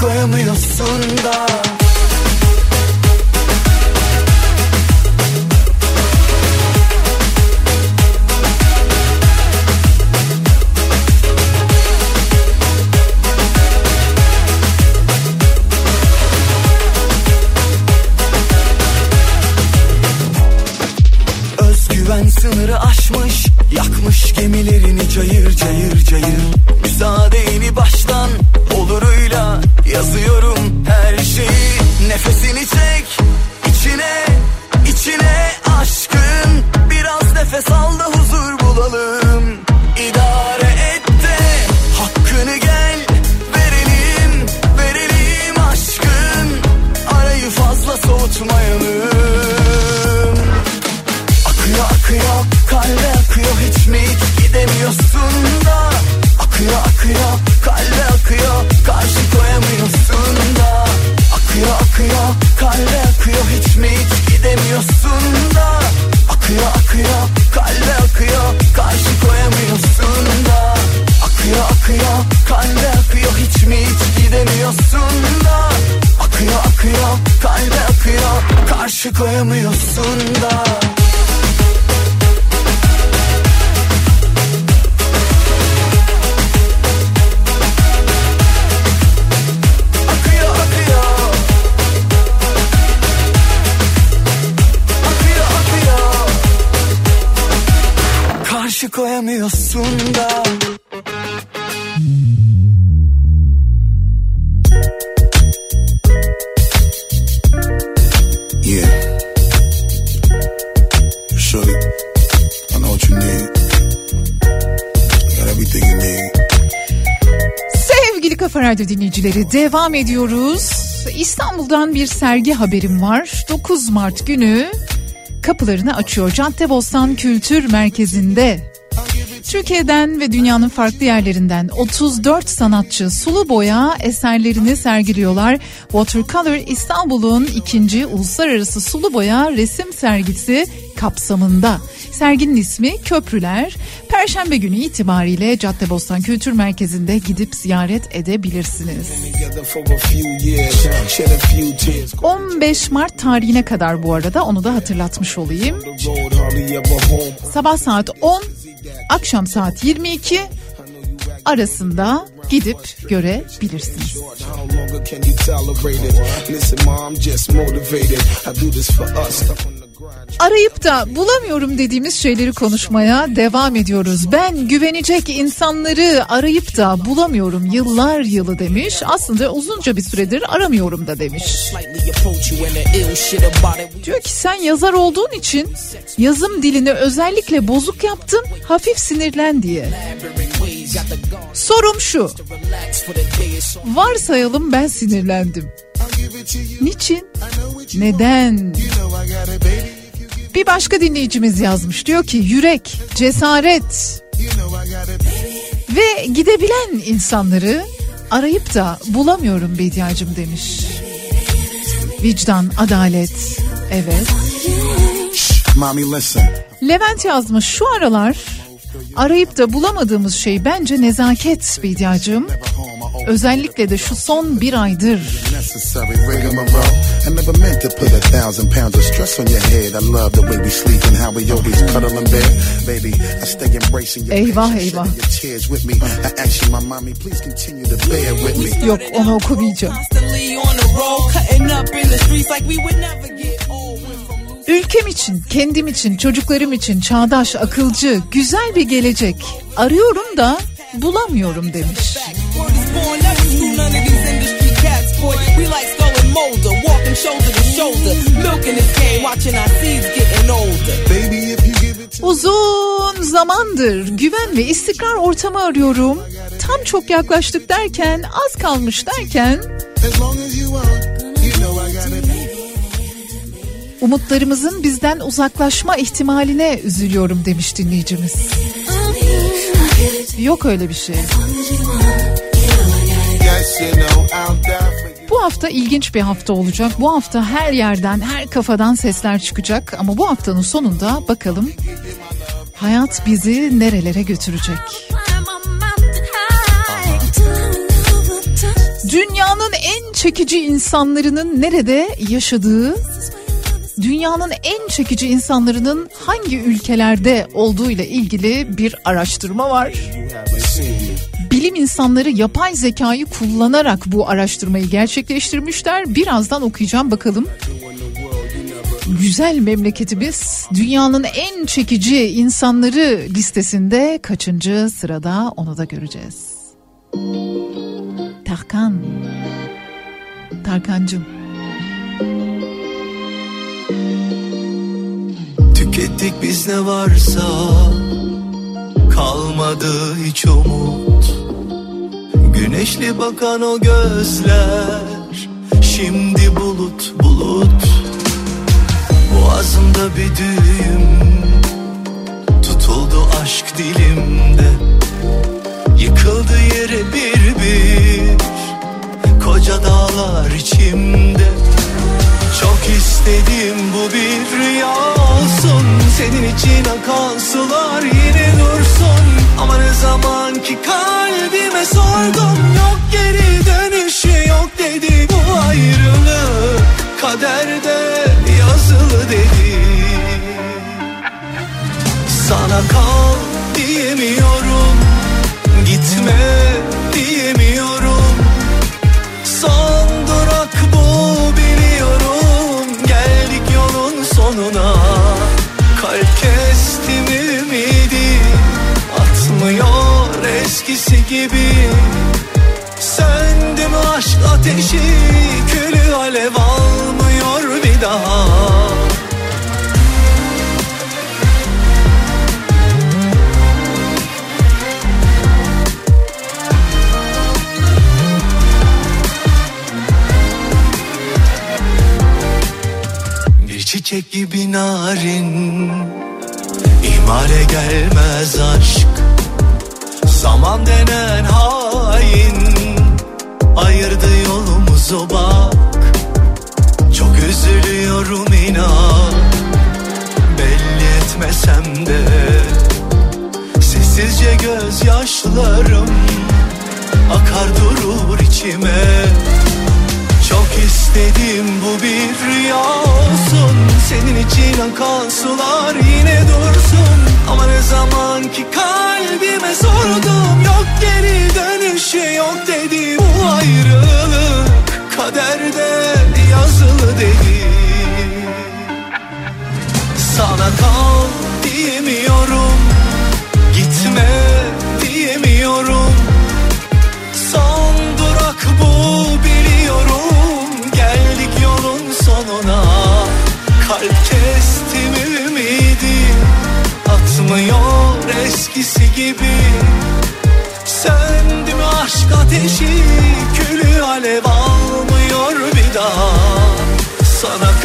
[SPEAKER 6] koyamıyorsun da.
[SPEAKER 2] Dinleyicileri devam ediyoruz. İstanbul'dan bir sergi haberim var. 9 Mart günü kapılarını açıyor. Caddebostan Kültür Merkezi'nde. Türkiye'den ve dünyanın farklı yerlerinden 34 sanatçı sulu boya eserlerini sergiliyorlar. Watercolor İstanbul'un ikinci uluslararası sulu boya resim sergisi kapsamında. Serginin ismi Köprüler. Perşembe günü itibariyle Caddebostan Kültür Merkezi'nde gidip ziyaret edebilirsiniz.
[SPEAKER 16] Together for a few years, shed a few tears.
[SPEAKER 2] 15 Mart tarihine kadar bu arada onu da hatırlatmış olayım. Sabah saat 10, akşam saat 22 arasında gidip görebilirsiniz. Arayıp da bulamıyorum dediğimiz şeyleri konuşmaya devam ediyoruz. Ben güvenecek insanları arayıp da bulamıyorum yıllar yılı demiş. Aslında uzunca bir süredir aramıyorum da demiş. Diyor ki sen yazar olduğun için yazım dilini özellikle bozuk yaptın hafif sinirlen diye. Sorum şu. Varsayalım ben sinirlendim. Niçin? Neden? Bir başka dinleyicimiz yazmış. Diyor ki yürek, cesaret ve gidebilen insanları arayıp da bulamıyorum Bediacım demiş. Vicdan, adalet, evet. Levent yazmış şu aralar arayıp da bulamadığımız şey bence nezaket Bediacım. Özellikle de şu son bir aydır.
[SPEAKER 16] Necessary rigmarole. I never meant to put a thousand pounds of stress on your head. I love the way we sleep and how we always cuddle in bed. Baby, I stay embracing your
[SPEAKER 2] Eyvah, eyvah.
[SPEAKER 16] shedding your tears with me. I ask you, my mommy, please continue to bear with me.
[SPEAKER 2] Yok onu okumayacağım. Ülkem için, kendim için, çocuklarım için çağdaş, akılcı, güzel bir gelecek arıyorum da bulamıyorum demiş. Uzun zamandır güven ve istikrar ortamı arıyorum. Tam çok yaklaştık derken, az kalmış derken umutlarımızın bizden uzaklaşma ihtimaline üzülüyorum demiş dinleyicimiz. Yok öyle bir şey. Bu hafta ilginç bir hafta olacak. Bu hafta her yerden, her kafadan sesler çıkacak. Ama bu haftanın sonunda bakalım hayat bizi nerelere götürecek. Dünyanın en çekici insanlarının nerede yaşadığı, dünyanın en çekici insanlarının hangi ülkelerde olduğu ile ilgili bir araştırma var. Bilim insanları yapay zekayı kullanarak bu araştırmayı gerçekleştirmişler. Birazdan okuyacağım bakalım. güzel memleketimiz dünyanın en çekici insanları listesinde kaçıncı sırada onu da göreceğiz. Tarkan. Tarkancım.
[SPEAKER 6] Tükettik biz ne varsa. Kalmadı hiç umut. Güneşli bakan o gözler. Şimdi bulut bulut. Boğazımda bir düğüm. Tutuldu aşk dilimde. Yıkıldı yere bir bir. Koca dağlar içimde. Çok istedim bu bir rüya Senin için akan sular yine dursun. Ama ne zaman ki kalbime sordum Yok geri dönüşü yok dedi bu ayrılık. Kaderde yazılı dedi. Sana kal diyemiyorum Gitme diyemiyorum gibi. Söndü mü aşk ateşi Külü alev almıyor bir daha. Bir çiçek gibi narin İhmale gelmez aşk Zaman denen hain Ayırdı yolumuzu bak. Çok üzülüyorum inan Belli etmesem de. Sessizce gözyaşlarım Akar durur içime. Çok istedim bu bir rüya olsun Senin için akan sular yine dursun Ama ne zaman ki kalbime sordum. Yok geri dönüşü yok dedi Bu ayrılık. Kaderde yazılı dedi Sana kal diyemiyorum. Gitme diyemiyorum gibi. Söndü mü aşk ateşi Külü alev almıyor bir daha. Sana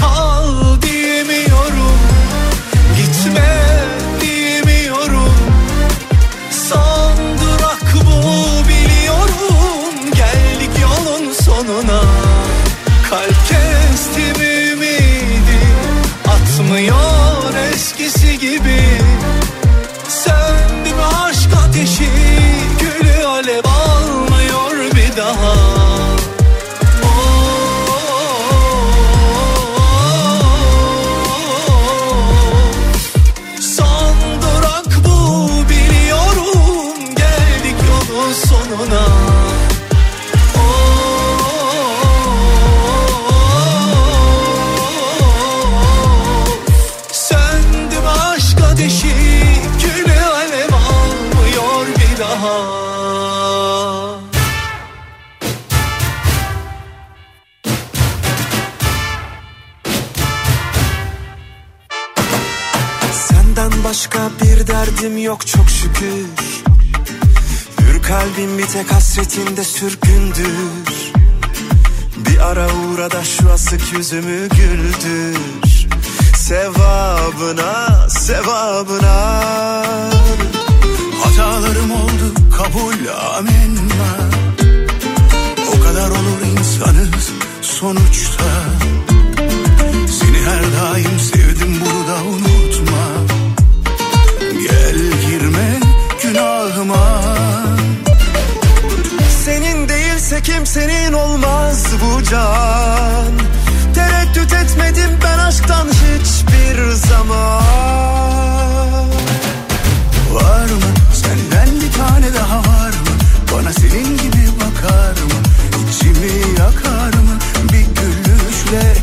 [SPEAKER 17] başka bir derdim yok çok şükür. Hür kalbim bir tek hasretinde sürgündür. Bir ara uğra da şu asık yüzümü güldür. Sevabına, sevabına.
[SPEAKER 18] Hatalarım oldu kabul amenna. O kadar olur insanız sonuçta. Seni her daim günahıma
[SPEAKER 17] Senin değilse kimsenin olmaz bu can. Tereddüt etmedim ben aşktan hiçbir zaman.
[SPEAKER 18] Var mı? Senden bir tane daha var mı? Bana senin gibi bakar mı? İçimi yakar mı? Bir gülüşle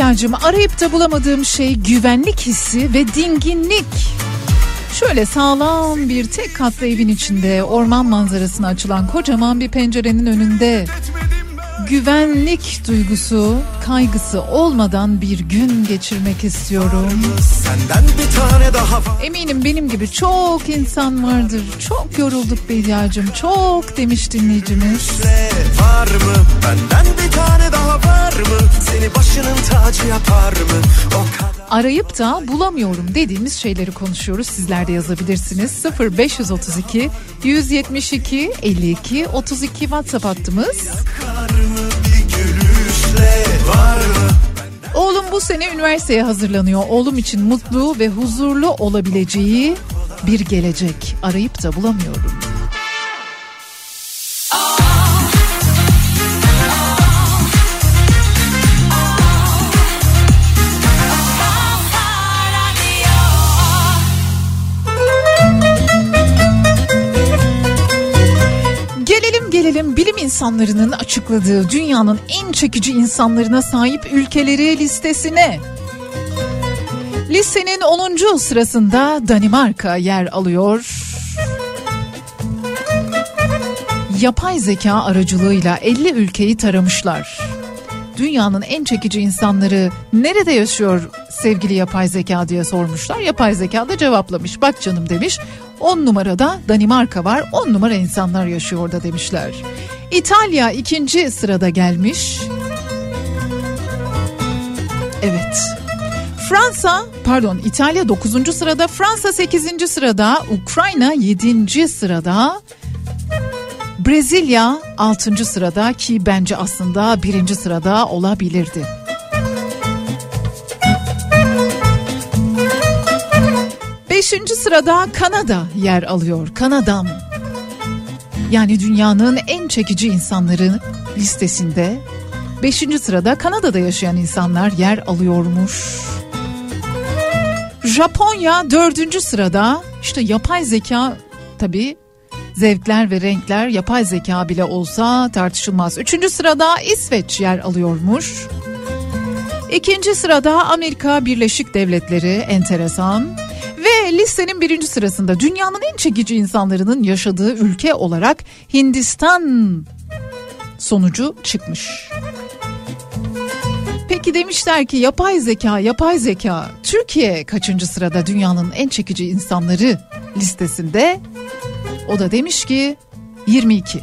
[SPEAKER 2] Bediacığım arayıp da bulamadığım şey güvenlik hissi ve dinginlik. Şöyle sağlam bir tek katlı evin içinde orman manzarasına açılan kocaman bir pencerenin önünde güvenlik duygusu, kaygısı olmadan bir gün geçirmek istiyorum. Eminim benim gibi çok insan vardır. Çok yorulduk Bediacığım, çok demiş dinleyicimiz.
[SPEAKER 6] Var mı? Benden bir tane daha var mı? Seni başının tacı yapar mı? O.
[SPEAKER 2] Arayıp da bulamıyorum dediğimiz şeyleri konuşuyoruz. Sizler de yazabilirsiniz. 0532 172 52 32 WhatsApp hattımız. Oğlum bu sene üniversiteye hazırlanıyor. Oğlum için mutlu ve huzurlu olabileceği bir gelecek. Arayıp da bulamıyorum. İnsanlarının açıkladığı dünyanın en çekici insanlarına sahip ülkeleri listesine. Listenin 10. sırasında Danimarka yer alıyor. Yapay zeka aracılığıyla 50 ülkeyi taramışlar. Dünyanın en çekici insanları nerede yaşıyor sevgili yapay zeka diye sormuşlar. Yapay zeka da cevaplamış. Bak canım demiş. 10 numarada Danimarka var. 10 numara insanlar yaşıyor orada demişler. İtalya ikinci sırada gelmiş. Evet. Fransa pardon İtalya 9. sırada Fransa 8. sırada Ukrayna 7. sırada Brezilya 6. sırada ki bence aslında 1. sırada olabilirdi. Beşinci sırada Kanada yer alıyor. Kanadam. Yani dünyanın en çekici insanları listesinde beşinci sırada Kanada'da yaşayan insanlar yer alıyormuş. Japonya dördüncü sırada işte yapay zeka tabii zevkler ve renkler yapay zeka bile olsa tartışılmaz. Üçüncü sırada İsveç yer alıyormuş. İkinci sırada Amerika Birleşik Devletleri enteresan. Ve listenin birinci sırasında dünyanın en çekici insanlarının yaşadığı ülke olarak Hindistan sonucu çıkmış. Peki demişler ki yapay zeka, yapay zeka Türkiye kaçıncı sırada dünyanın en çekici insanları listesinde? O da demiş ki 22.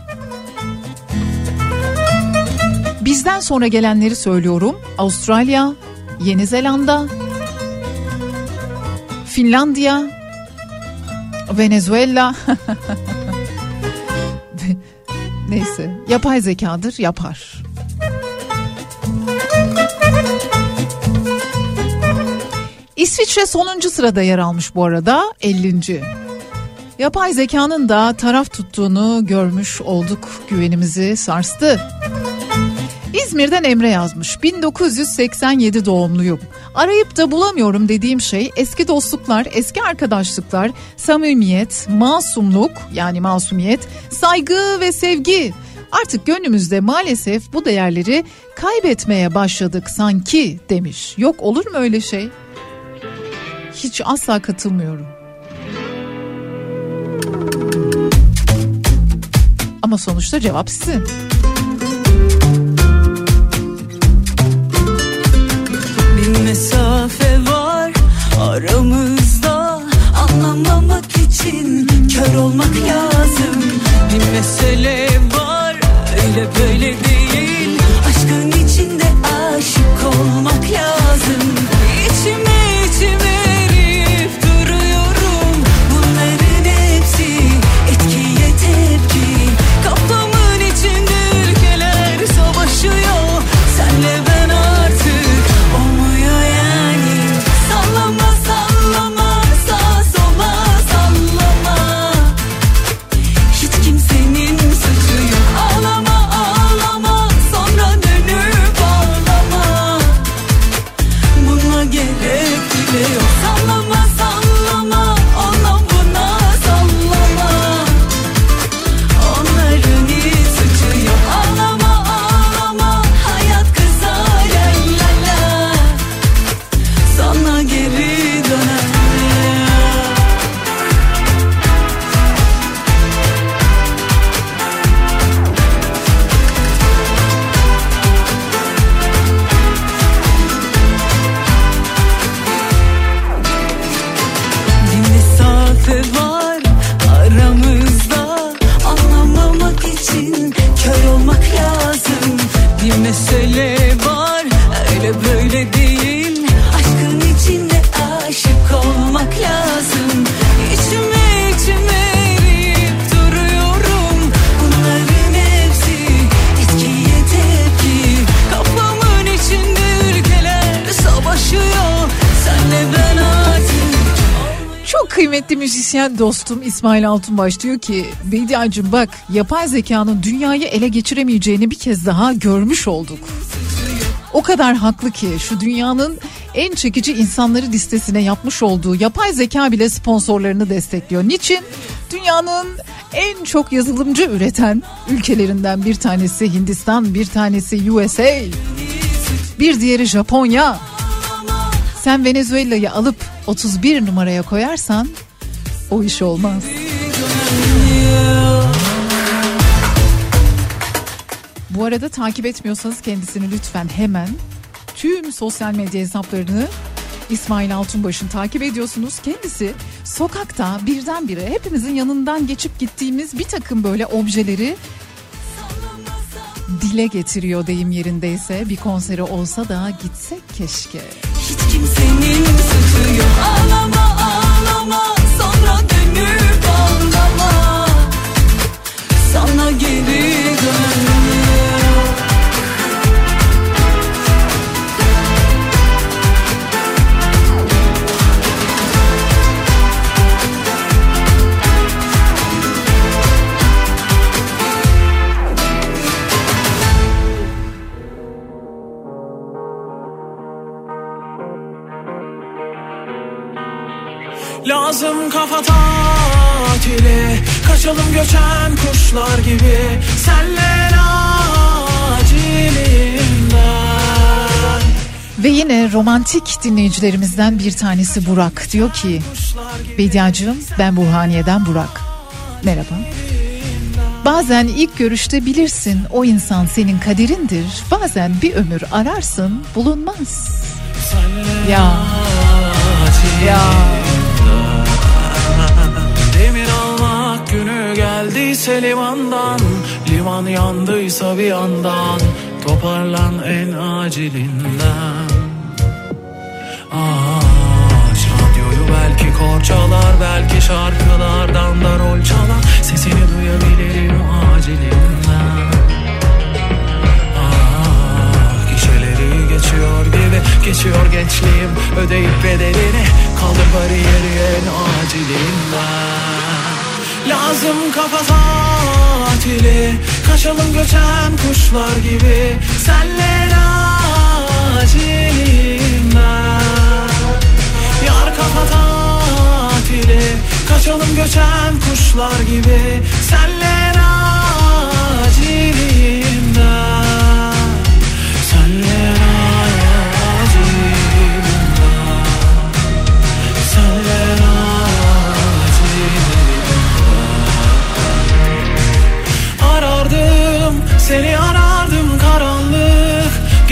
[SPEAKER 2] Bizden sonra gelenleri söylüyorum. Avustralya, Yeni Zelanda, Finlandiya, Venezuela. Neyse, yapay zekadır, yapar. İsviçre sonuncu sırada yer almış bu arada 50. Yapay zekanın da taraf tuttuğunu görmüş olduk güvenimizi sarstı. İzmir'den Emre yazmış. 1987 doğumluyum. Arayıp da bulamıyorum dediğim şey eski dostluklar, eski arkadaşlıklar, samimiyet, masumluk yani masumiyet, saygı ve sevgi. Artık gönlümüzde maalesef bu değerleri kaybetmeye başladık sanki demiş. Yok olur mu öyle şey? Hiç asla katılmıyorum. Ama sonuçta cevap sizin.
[SPEAKER 19] Mesafe var aramızda. Anlamamak için kör olmak lazım. Bir mesele var öyle böyle değil. Aşkın içinde aşık olmak lazım
[SPEAKER 2] müzisyen dostum İsmail Altunbaş diyor ki Bediacım bak yapay zekanın dünyayı ele geçiremeyeceğini bir kez daha görmüş olduk. O kadar haklı ki şu dünyanın en çekici insanları listesine yapmış olduğu yapay zeka bile sponsorlarını destekliyor. Niçin? Dünyanın en çok yazılımcı üreten ülkelerinden bir tanesi Hindistan, bir tanesi USA, bir diğeri Japonya. Sen Venezuela'yı alıp 31 numaraya koyarsan o iş olmaz. Bu arada takip etmiyorsanız kendisini lütfen hemen tüm sosyal medya hesaplarını İsmail Altunbaş'ın takip ediyorsunuz. Kendisi sokakta birdenbire hepimizin yanından geçip gittiğimiz bir takım böyle objeleri dile getiriyor deyim yerindeyse. Bir konseri olsa da gitsek keşke.
[SPEAKER 19] Hiç kimsenin suçu yok Ağlama ağlama Sana geri dönüyor
[SPEAKER 20] Lazım kafa tatili Kaçalım göçen kuşlar gibi Senle acilimden
[SPEAKER 2] Ve yine romantik dinleyicilerimizden bir tanesi Burak diyor ki Bediacığım ben Burhaniye'den Burak. Merhaba. Bazen ilk görüşte bilirsin o insan senin kaderindir. Bazen bir ömür ararsın bulunmaz. Ya. Ya.
[SPEAKER 20] Geldiyse limandan Liman yandıysa bir yandan Toparlan en acilinden. Aç radyoyu belki korçalar Belki şarkılardan da rol çalar Sesini duyabilirim acilinden. Ah gişeleri geçiyor gibi Geçiyor gençliğim. Ödeyip bedelini Kaldır bariyeri en acilinden Lazım kafa tatili. Kaçalım göçen kuşlar gibi. Senle acilinden Yar kafa tatili. Kaçalım göçen kuşlar gibi. Senle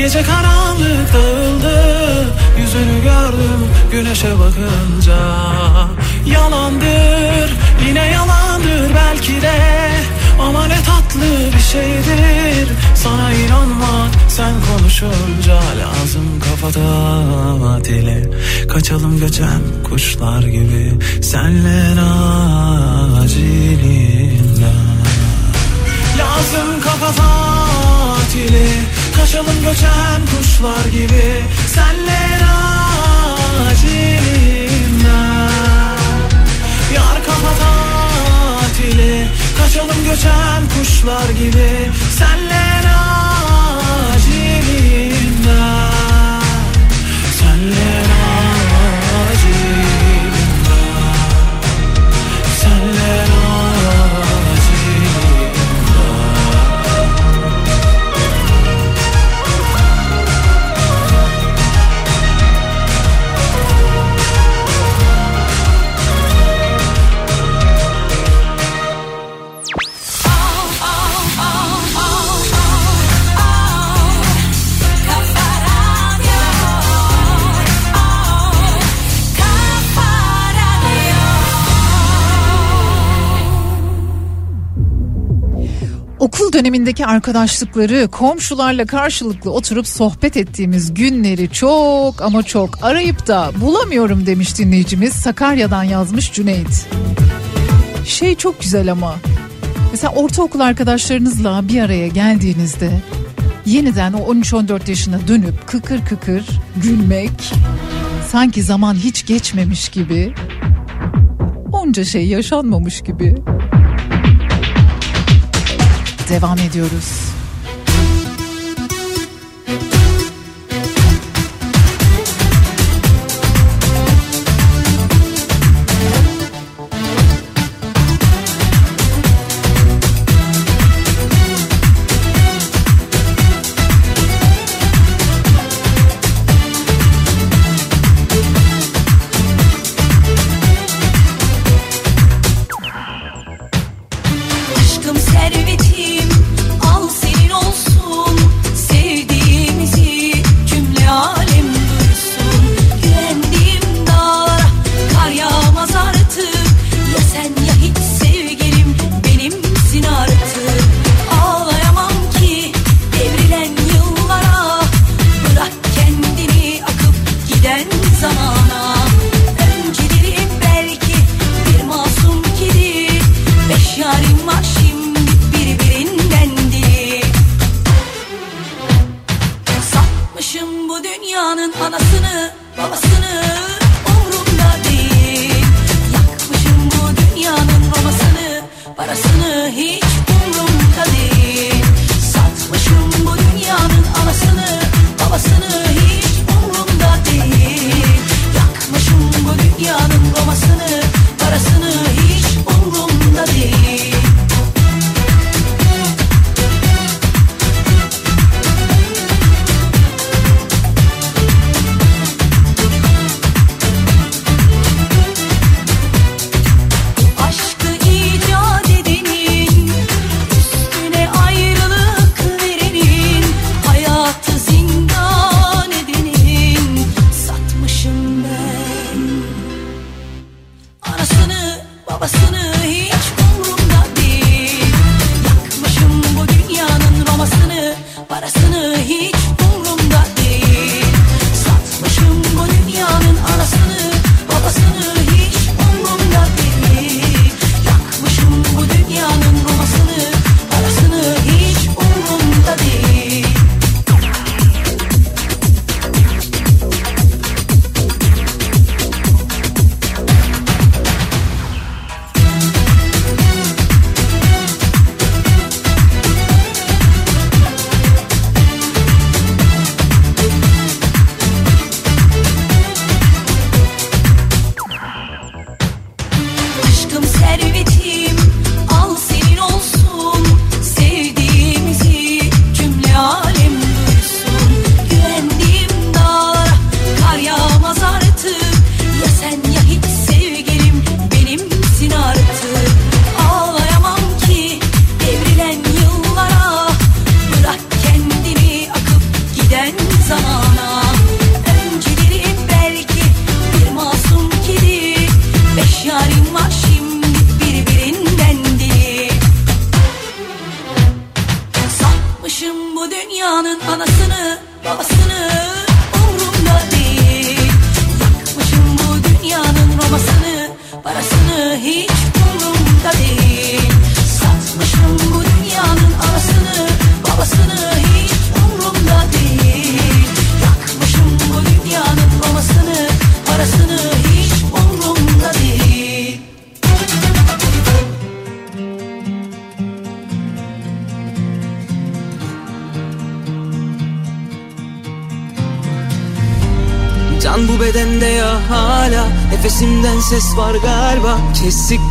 [SPEAKER 20] Gece karanlık dağıldı Yüzünü gördüm güneşe bakınca. Yalandır yine yalandır belki de Ama ne tatlı bir şeydir. Sana inanmak sen konuşunca Lazım kafada dile. Kaçalım göçen kuşlar gibi Senle acilinden Lazım kafa tatili Kaçalım göçen kuşlar gibi Senle acilinden Yar kafa tatili Kaçalım göçen kuşlar gibi Senle
[SPEAKER 2] dönemindeki arkadaşlıkları, komşularla karşılıklı oturup sohbet ettiğimiz günleri çok ama çok arayıp da bulamıyorum demiş dinleyicimiz. Sakarya'dan yazmış Cüneyt. Şey çok güzel ama. Mesela ortaokul arkadaşlarınızla bir araya geldiğinizde yeniden o 13-14 yaşına dönüp kıkır kıkır gülmek sanki zaman hiç geçmemiş gibi
[SPEAKER 19] onca şey yaşanmamış gibi devam ediyoruz.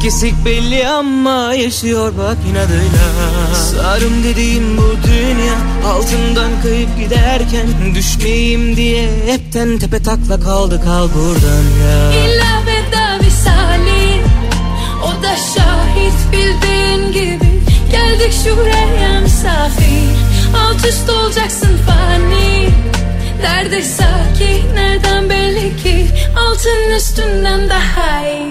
[SPEAKER 9] kesik belli ama yaşıyor bak inadıyla. Sarım dediğim bu dünya altından kayıp giderken Düşmeyeyim diye hepten tepe takla kaldı kal buradan ya.
[SPEAKER 21] İlla veda misali o da şahit bildiğin gibi. Geldik şuraya misafir Alt üst olacaksın fani. Nerede sakin nereden belli ki? Altın üstünden daha iyi.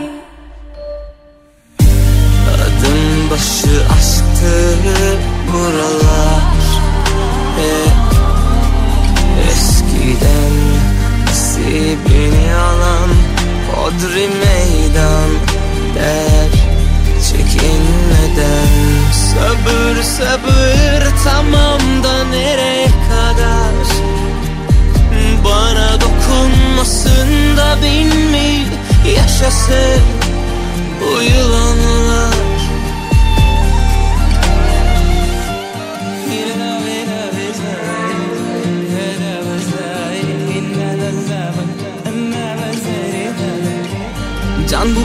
[SPEAKER 9] devri meydan der Çekinmeden. Sabır sabır tamam da nereye kadar? Bana dokunmasın da bin mil yaşasın Bu yılanlar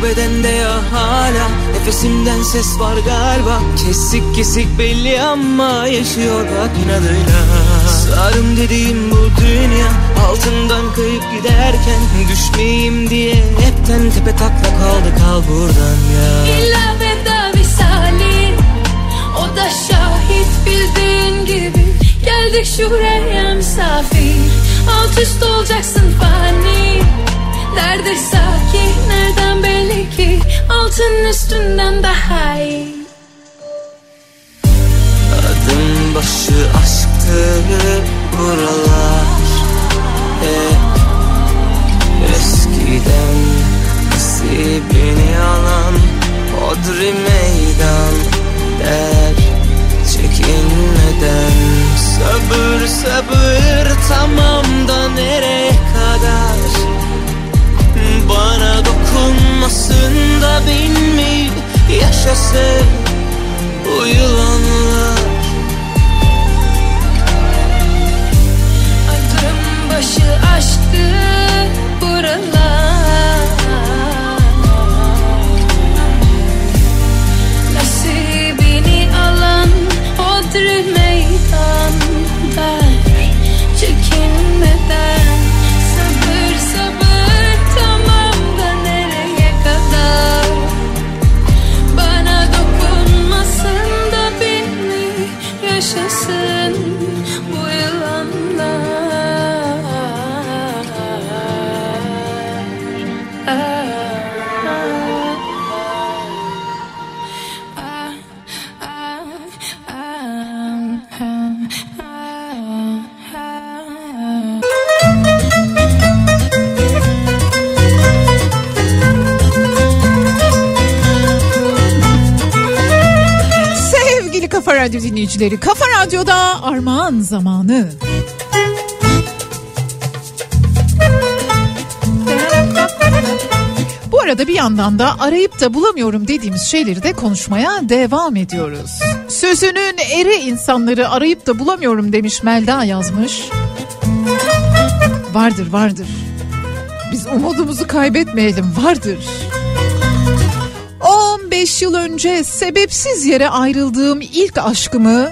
[SPEAKER 9] bedende ya hala. Nefesimden ses var galiba. Kesik kesik belli ama yaşıyor bak inadıyla. Sarım dediğim bu dünya Altından kayıp giderken Düşmeyeyim diye hepten tepe takla kaldı kal buradan ya.
[SPEAKER 21] İlla veda visali O da şahit bildiğin gibi. Geldik şuraya misafir Alt üst olacaksın fani Nerede sakin nereden belli ki? Altın üstünden daha iyi.
[SPEAKER 9] Adım başı aşktı buralar. Hep eskiden nasibini alan Hodri meydan der çekinmeden. Sabır sabır tamam da nereye kadar dokunmasın da bin mi yaşasın bu yılanlar.
[SPEAKER 21] Adım başı aşktı buralar
[SPEAKER 2] dinleyicileri, Kafa Radyo'da armağan zamanı. Bu arada bir yandan da arayıp da bulamıyorum dediğimiz şeyleri de konuşmaya devam ediyoruz. Sözünün eri insanları arayıp da bulamıyorum demiş Melda yazmış. Vardır vardır. Biz umudumuzu kaybetmeyelim vardır. 15 yıl önce sebepsiz yere ayrıldığım ilk aşkımı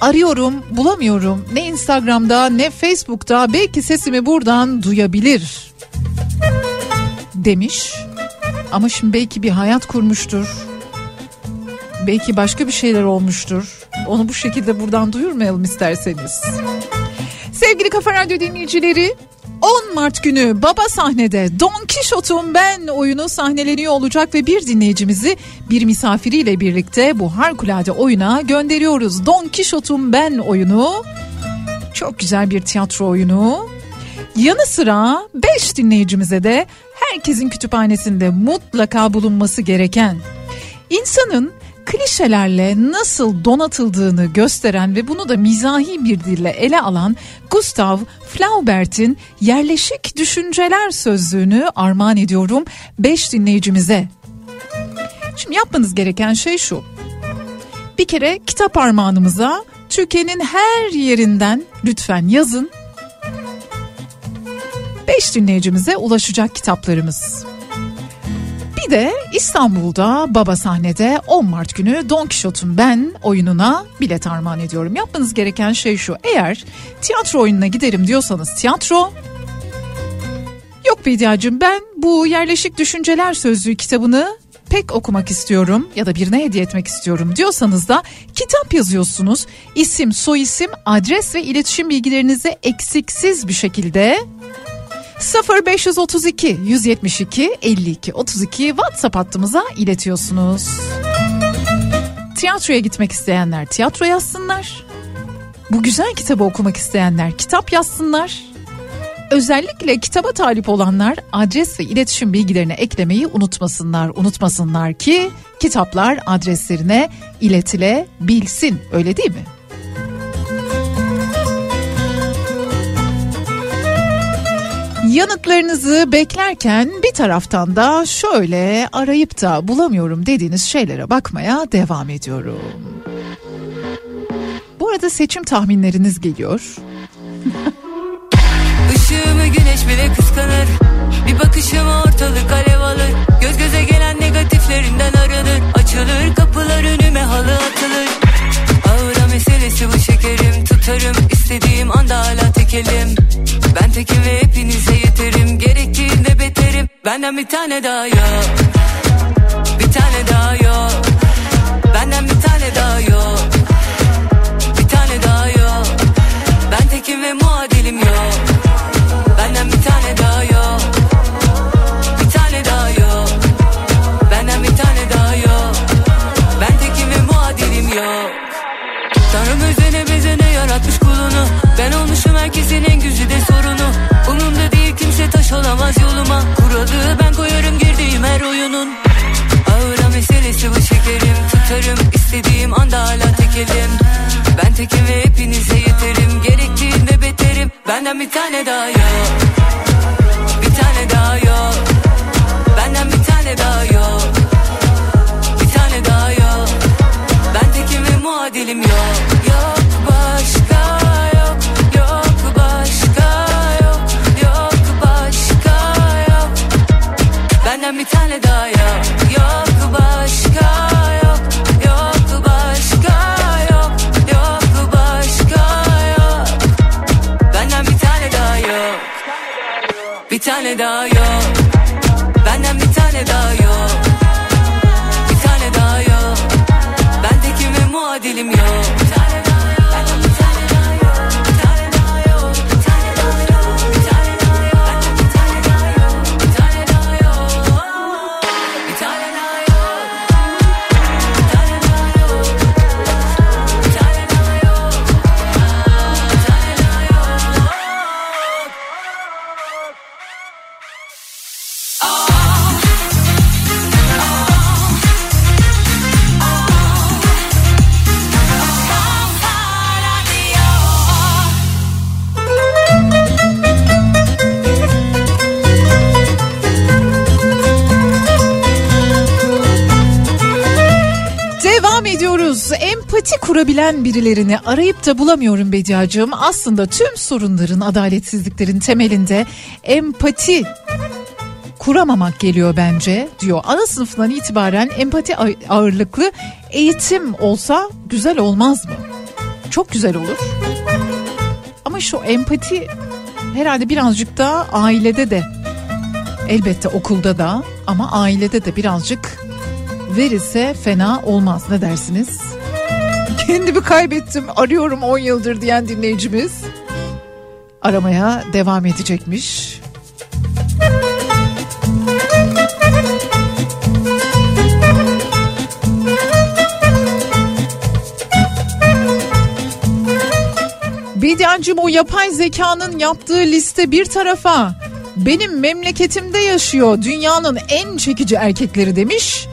[SPEAKER 2] arıyorum bulamıyorum. Ne Instagram'da ne Facebook'ta belki sesimi buradan duyabilir demiş. Ama şimdi belki bir hayat kurmuştur. Belki başka bir şeyler olmuştur. Onu bu şekilde buradan duyurmayalım isterseniz. Sevgili Kafa Radyo dinleyicileri 10 Mart günü Baba sahnede Don Kişot'un Ben oyunu sahneleniyor olacak ve bir dinleyicimizi bir misafiriyle birlikte bu harikulade oyuna gönderiyoruz. Don Kişot'un Ben oyunu çok güzel bir tiyatro oyunu. Yanı sıra 5 dinleyicimize de herkesin kütüphanesinde mutlaka bulunması gereken insanın klişelerle nasıl donatıldığını gösteren ve bunu da mizahi bir dille ele alan Gustav Flaubert'in Yerleşik Düşünceler sözlüğünü armağan ediyorum 5 dinleyicimize. Şimdi yapmanız gereken şey şu. Bir kere kitap armağanımıza Türkiye'nin her yerinden lütfen yazın. 5 dinleyicimize ulaşacak kitaplarımız. Bir de İstanbul'da Baba sahnede 10 Mart günü Don Quixote'un Ben oyununa bilet armağan ediyorum. Yapmanız gereken şey şu. Eğer tiyatro oyununa giderim diyorsanız tiyatro Yok Bediacığım ben bu yerleşik düşünceler sözlüğü kitabını pek okumak istiyorum ya da birine hediye etmek istiyorum diyorsanız da kitap yazıyorsunuz. İsim, soyisim, adres ve iletişim bilgilerinizi eksiksiz bir şekilde 0532 172 52 32 WhatsApp hattımıza iletiyorsunuz. Tiyatroya gitmek isteyenler tiyatro yazsınlar. Bu güzel kitabı okumak isteyenler kitap yazsınlar. Özellikle kitaba talip olanlar adres ve iletişim bilgilerini eklemeyi unutmasınlar. Unutmasınlar ki kitaplar adreslerine iletilebilsin. Öyle değil mi? Yanıtlarınızı beklerken bir taraftan da şöyle arayıp da bulamıyorum dediğiniz şeylere bakmaya devam ediyorum. Bu arada seçim tahminleriniz geliyor.
[SPEAKER 22] Işığımı güneş bile kıskanır Bir bakışıma ortalık alev alır Göz göze gelen negatiflerinden aranır Açılır kapılar önüme halı atılır Bu şekerim Tutarım. İstediğim anda hala tekelim. Ben tekim ve hepinize yeterim. Gerektiğinde beterim. Benden bir tane daha yok. Bir tane daha yok. Benden bir tane daha yok. Bir tane daha yok. Ben tekim ve muadilim yok. Benden bir tane daha yok olmuşum herkesin en güzide sorunu. Umumda değil kimse taş olamaz yoluma. Kuralı ben koyarım girdiğim her oyunun. Ağıra meselesi bu şekerim. Tutarım istediğim anda hala tekelim. Ben tekim ve hepinize yeterim. Gerektiğinde beterim. Benden bir tane daha yok. Bir tane daha yok. Benden bir tane daha yok. Bir tane daha yok. Ben tekim ve muadilim yok Benden bir tane daha
[SPEAKER 2] Kurabilen birilerini arayıp da bulamıyorum Bediacığım. Aslında tüm sorunların, adaletsizliklerin temelinde empati kuramamak geliyor bence diyor. Ana sınıfından itibaren empati ağ- ağırlıklı eğitim olsa güzel olmaz mı? Çok güzel olur. Ama şu empati herhalde birazcık da ailede de elbette okulda da ama ailede de birazcık verirse fena olmaz ne dersiniz? Kendimi kaybettim arıyorum 10 yıldır diyen dinleyicimiz aramaya devam edecekmiş. Bediancım o yapay zekanın yaptığı liste bir tarafa benim memleketimde yaşıyor dünyanın en çekici erkekleri demiş.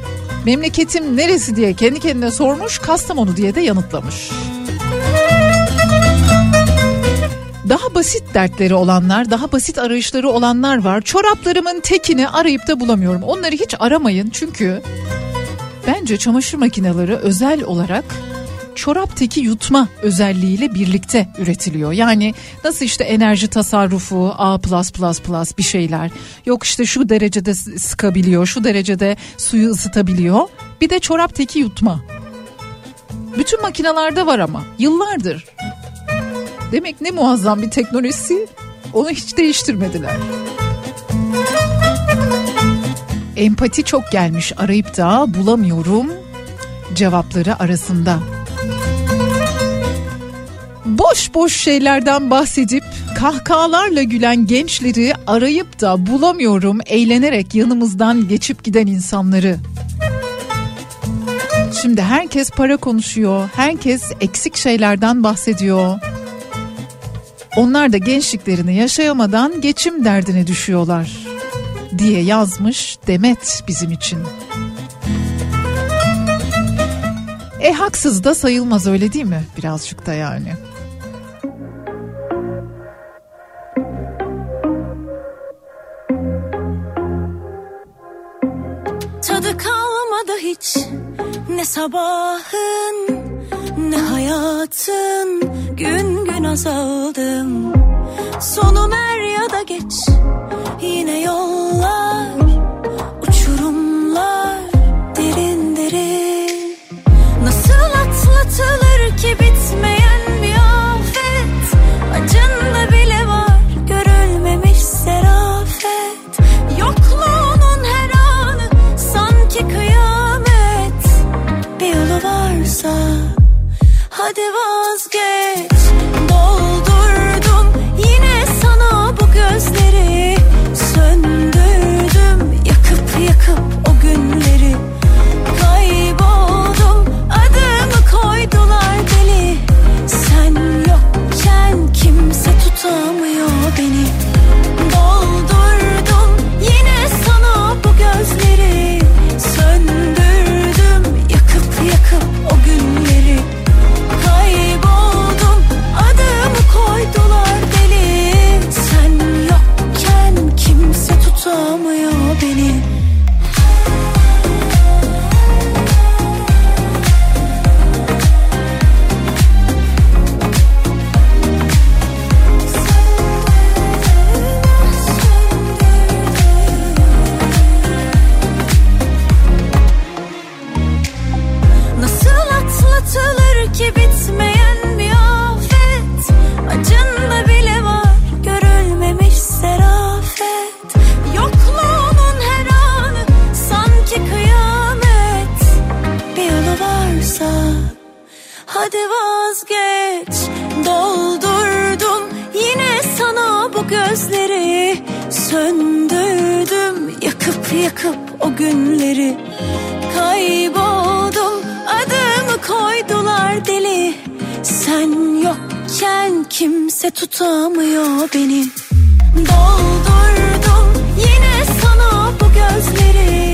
[SPEAKER 2] Memleketim neresi diye kendi kendine sormuş Kastamonu diye de yanıtlamış. Daha basit dertleri olanlar, daha basit arayışları olanlar var. Çoraplarımın tekini arayıp da bulamıyorum. Onları hiç aramayın çünkü bence çamaşır makineleri özel olarak çorap teki yutma özelliğiyle birlikte üretiliyor. Yani nasıl işte enerji tasarrufu, A++ bir şeyler. Yok işte şu derecede sıkabiliyor, şu derecede suyu ısıtabiliyor. Bir de çorap teki yutma. Bütün makinalarda var ama yıllardır. Demek ne muazzam bir teknolojisi. Onu hiç değiştirmediler. Empati çok gelmiş arayıp da bulamıyorum cevapları arasında. Boş boş şeylerden bahsedip kahkahalarla gülen gençleri arayıp da bulamıyorum eğlenerek yanımızdan geçip giden insanları. Şimdi herkes para konuşuyor, herkes eksik şeylerden bahsediyor. Onlar da gençliklerini yaşayamadan geçim derdine düşüyorlar diye yazmış Demet bizim için. E haksız da sayılmaz öyle değil mi? Birazcık da yani.
[SPEAKER 19] hiç. Ne sabahın ne hayatın. Gün gün azaldım. Sonum er ya da geç. Yine yollar. te busque. söndürdüm yakıp yakıp o günleri. Kayboldum adımı koydular deli. Sen yokken kimse tutamıyor beni. Doldurdum yine sana bu gözleri.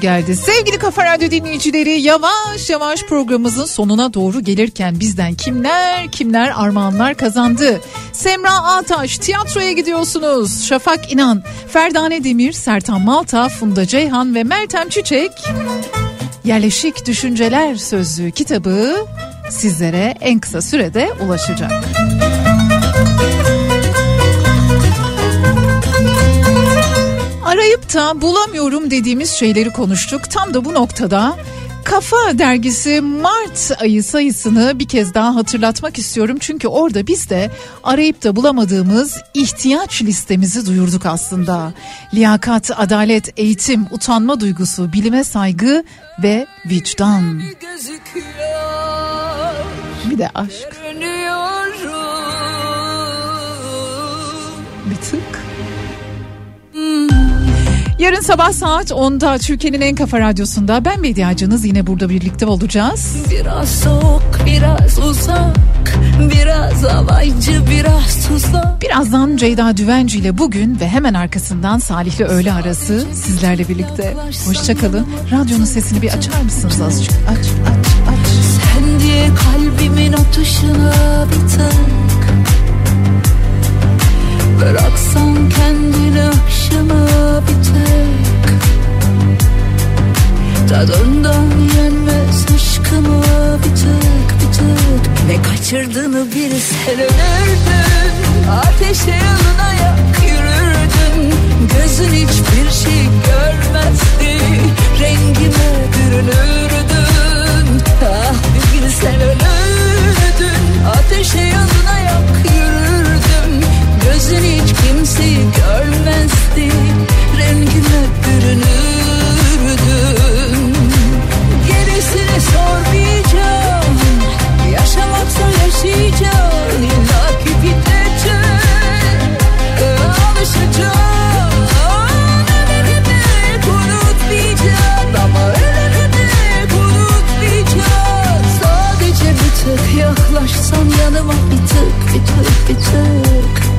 [SPEAKER 2] Geldi. Sevgili Kafa Radyo dinleyicileri yavaş yavaş programımızın sonuna doğru gelirken bizden kimler kimler armağanlar kazandı. Semra Ataş tiyatroya gidiyorsunuz. Şafak İnan, Ferdane Demir, Sertan Malta, Funda Ceyhan ve Meltem Çiçek. Yerleşik Düşünceler Sözlüğü kitabı sizlere en kısa sürede ulaşacak. Arayıp da bulamıyorum dediğimiz şeyleri konuştuk. Tam da bu noktada Kafa dergisi Mart ayı sayısını bir kez daha hatırlatmak istiyorum. Çünkü orada biz de arayıp da bulamadığımız ihtiyaç listemizi duyurduk aslında. Liyakat, adalet, eğitim, utanma duygusu, bilime saygı ve vicdan. Bir de aşk. Yarın sabah saat 10'da Türkiye'nin en kafa radyosunda ben medyacınız yine burada birlikte olacağız.
[SPEAKER 19] Biraz soğuk, biraz uzak, biraz alaycı, biraz tuzak.
[SPEAKER 2] Birazdan Ceyda Düvenci ile bugün ve hemen arkasından Salih'le öğle arası sizlerle birlikte. Hoşçakalın. Radyonun sesini bir açar mısınız azıcık? Aç, aç, aç.
[SPEAKER 19] Sen diye kalbimin atışına bir tek Bıraksan kendini akşama bir tek Tadından yenmez aşkıma bir tek bir tek Ne kaçırdığını bir sen ölürdün Ateşe yanına yak yürürdün. Gözün hiçbir şey görmezdi. Rengime bürünürdün. Ah bir bilsen ölürdün. Ateşe yanına yak yürürdüm Gözün hiç kimseyi görmezdi. Rengime bürünürdün Gerisini sormayacağım. Yaşamaksa yaşayacağım İlla ki bitecek. Alışacağım. Sadece bir tık yaklaşsan yanıma bir tık bir tık bir tık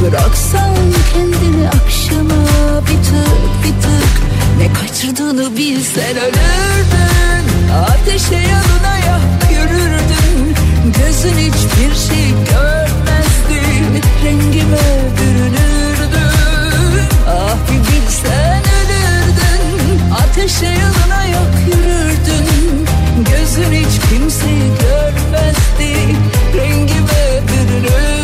[SPEAKER 19] Bıraksan kendini akşama bir tık bir tık. Ne kaçırdığını bilsen ölürdün. Ateşe yanına yak yürürdün. Gözün hiçbir şey görmezdi Rengime bürünürdün. Ah bir bilsen ölürdün. Ateşe yanına yak yürürdün. Gözün hiç kimseyi görmezdi. Rengime bürünürdün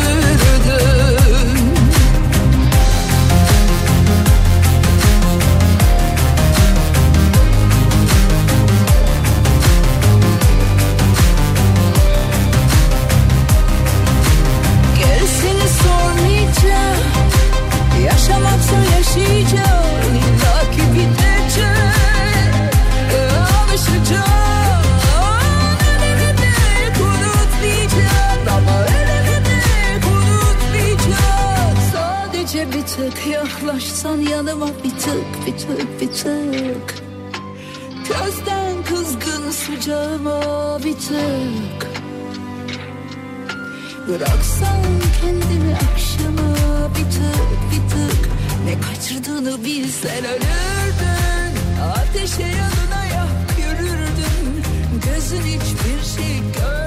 [SPEAKER 19] yaklaşsan yanıma bir tık bir tık bir tık. Közden kızgın sıcağıma bir tık. Bıraksan kendini akşama bir tık bir tık. Ne kaçırdığını bilsen ölürdün. Ateşe yanına yak yürürdün. Gözün hiçbir şey gör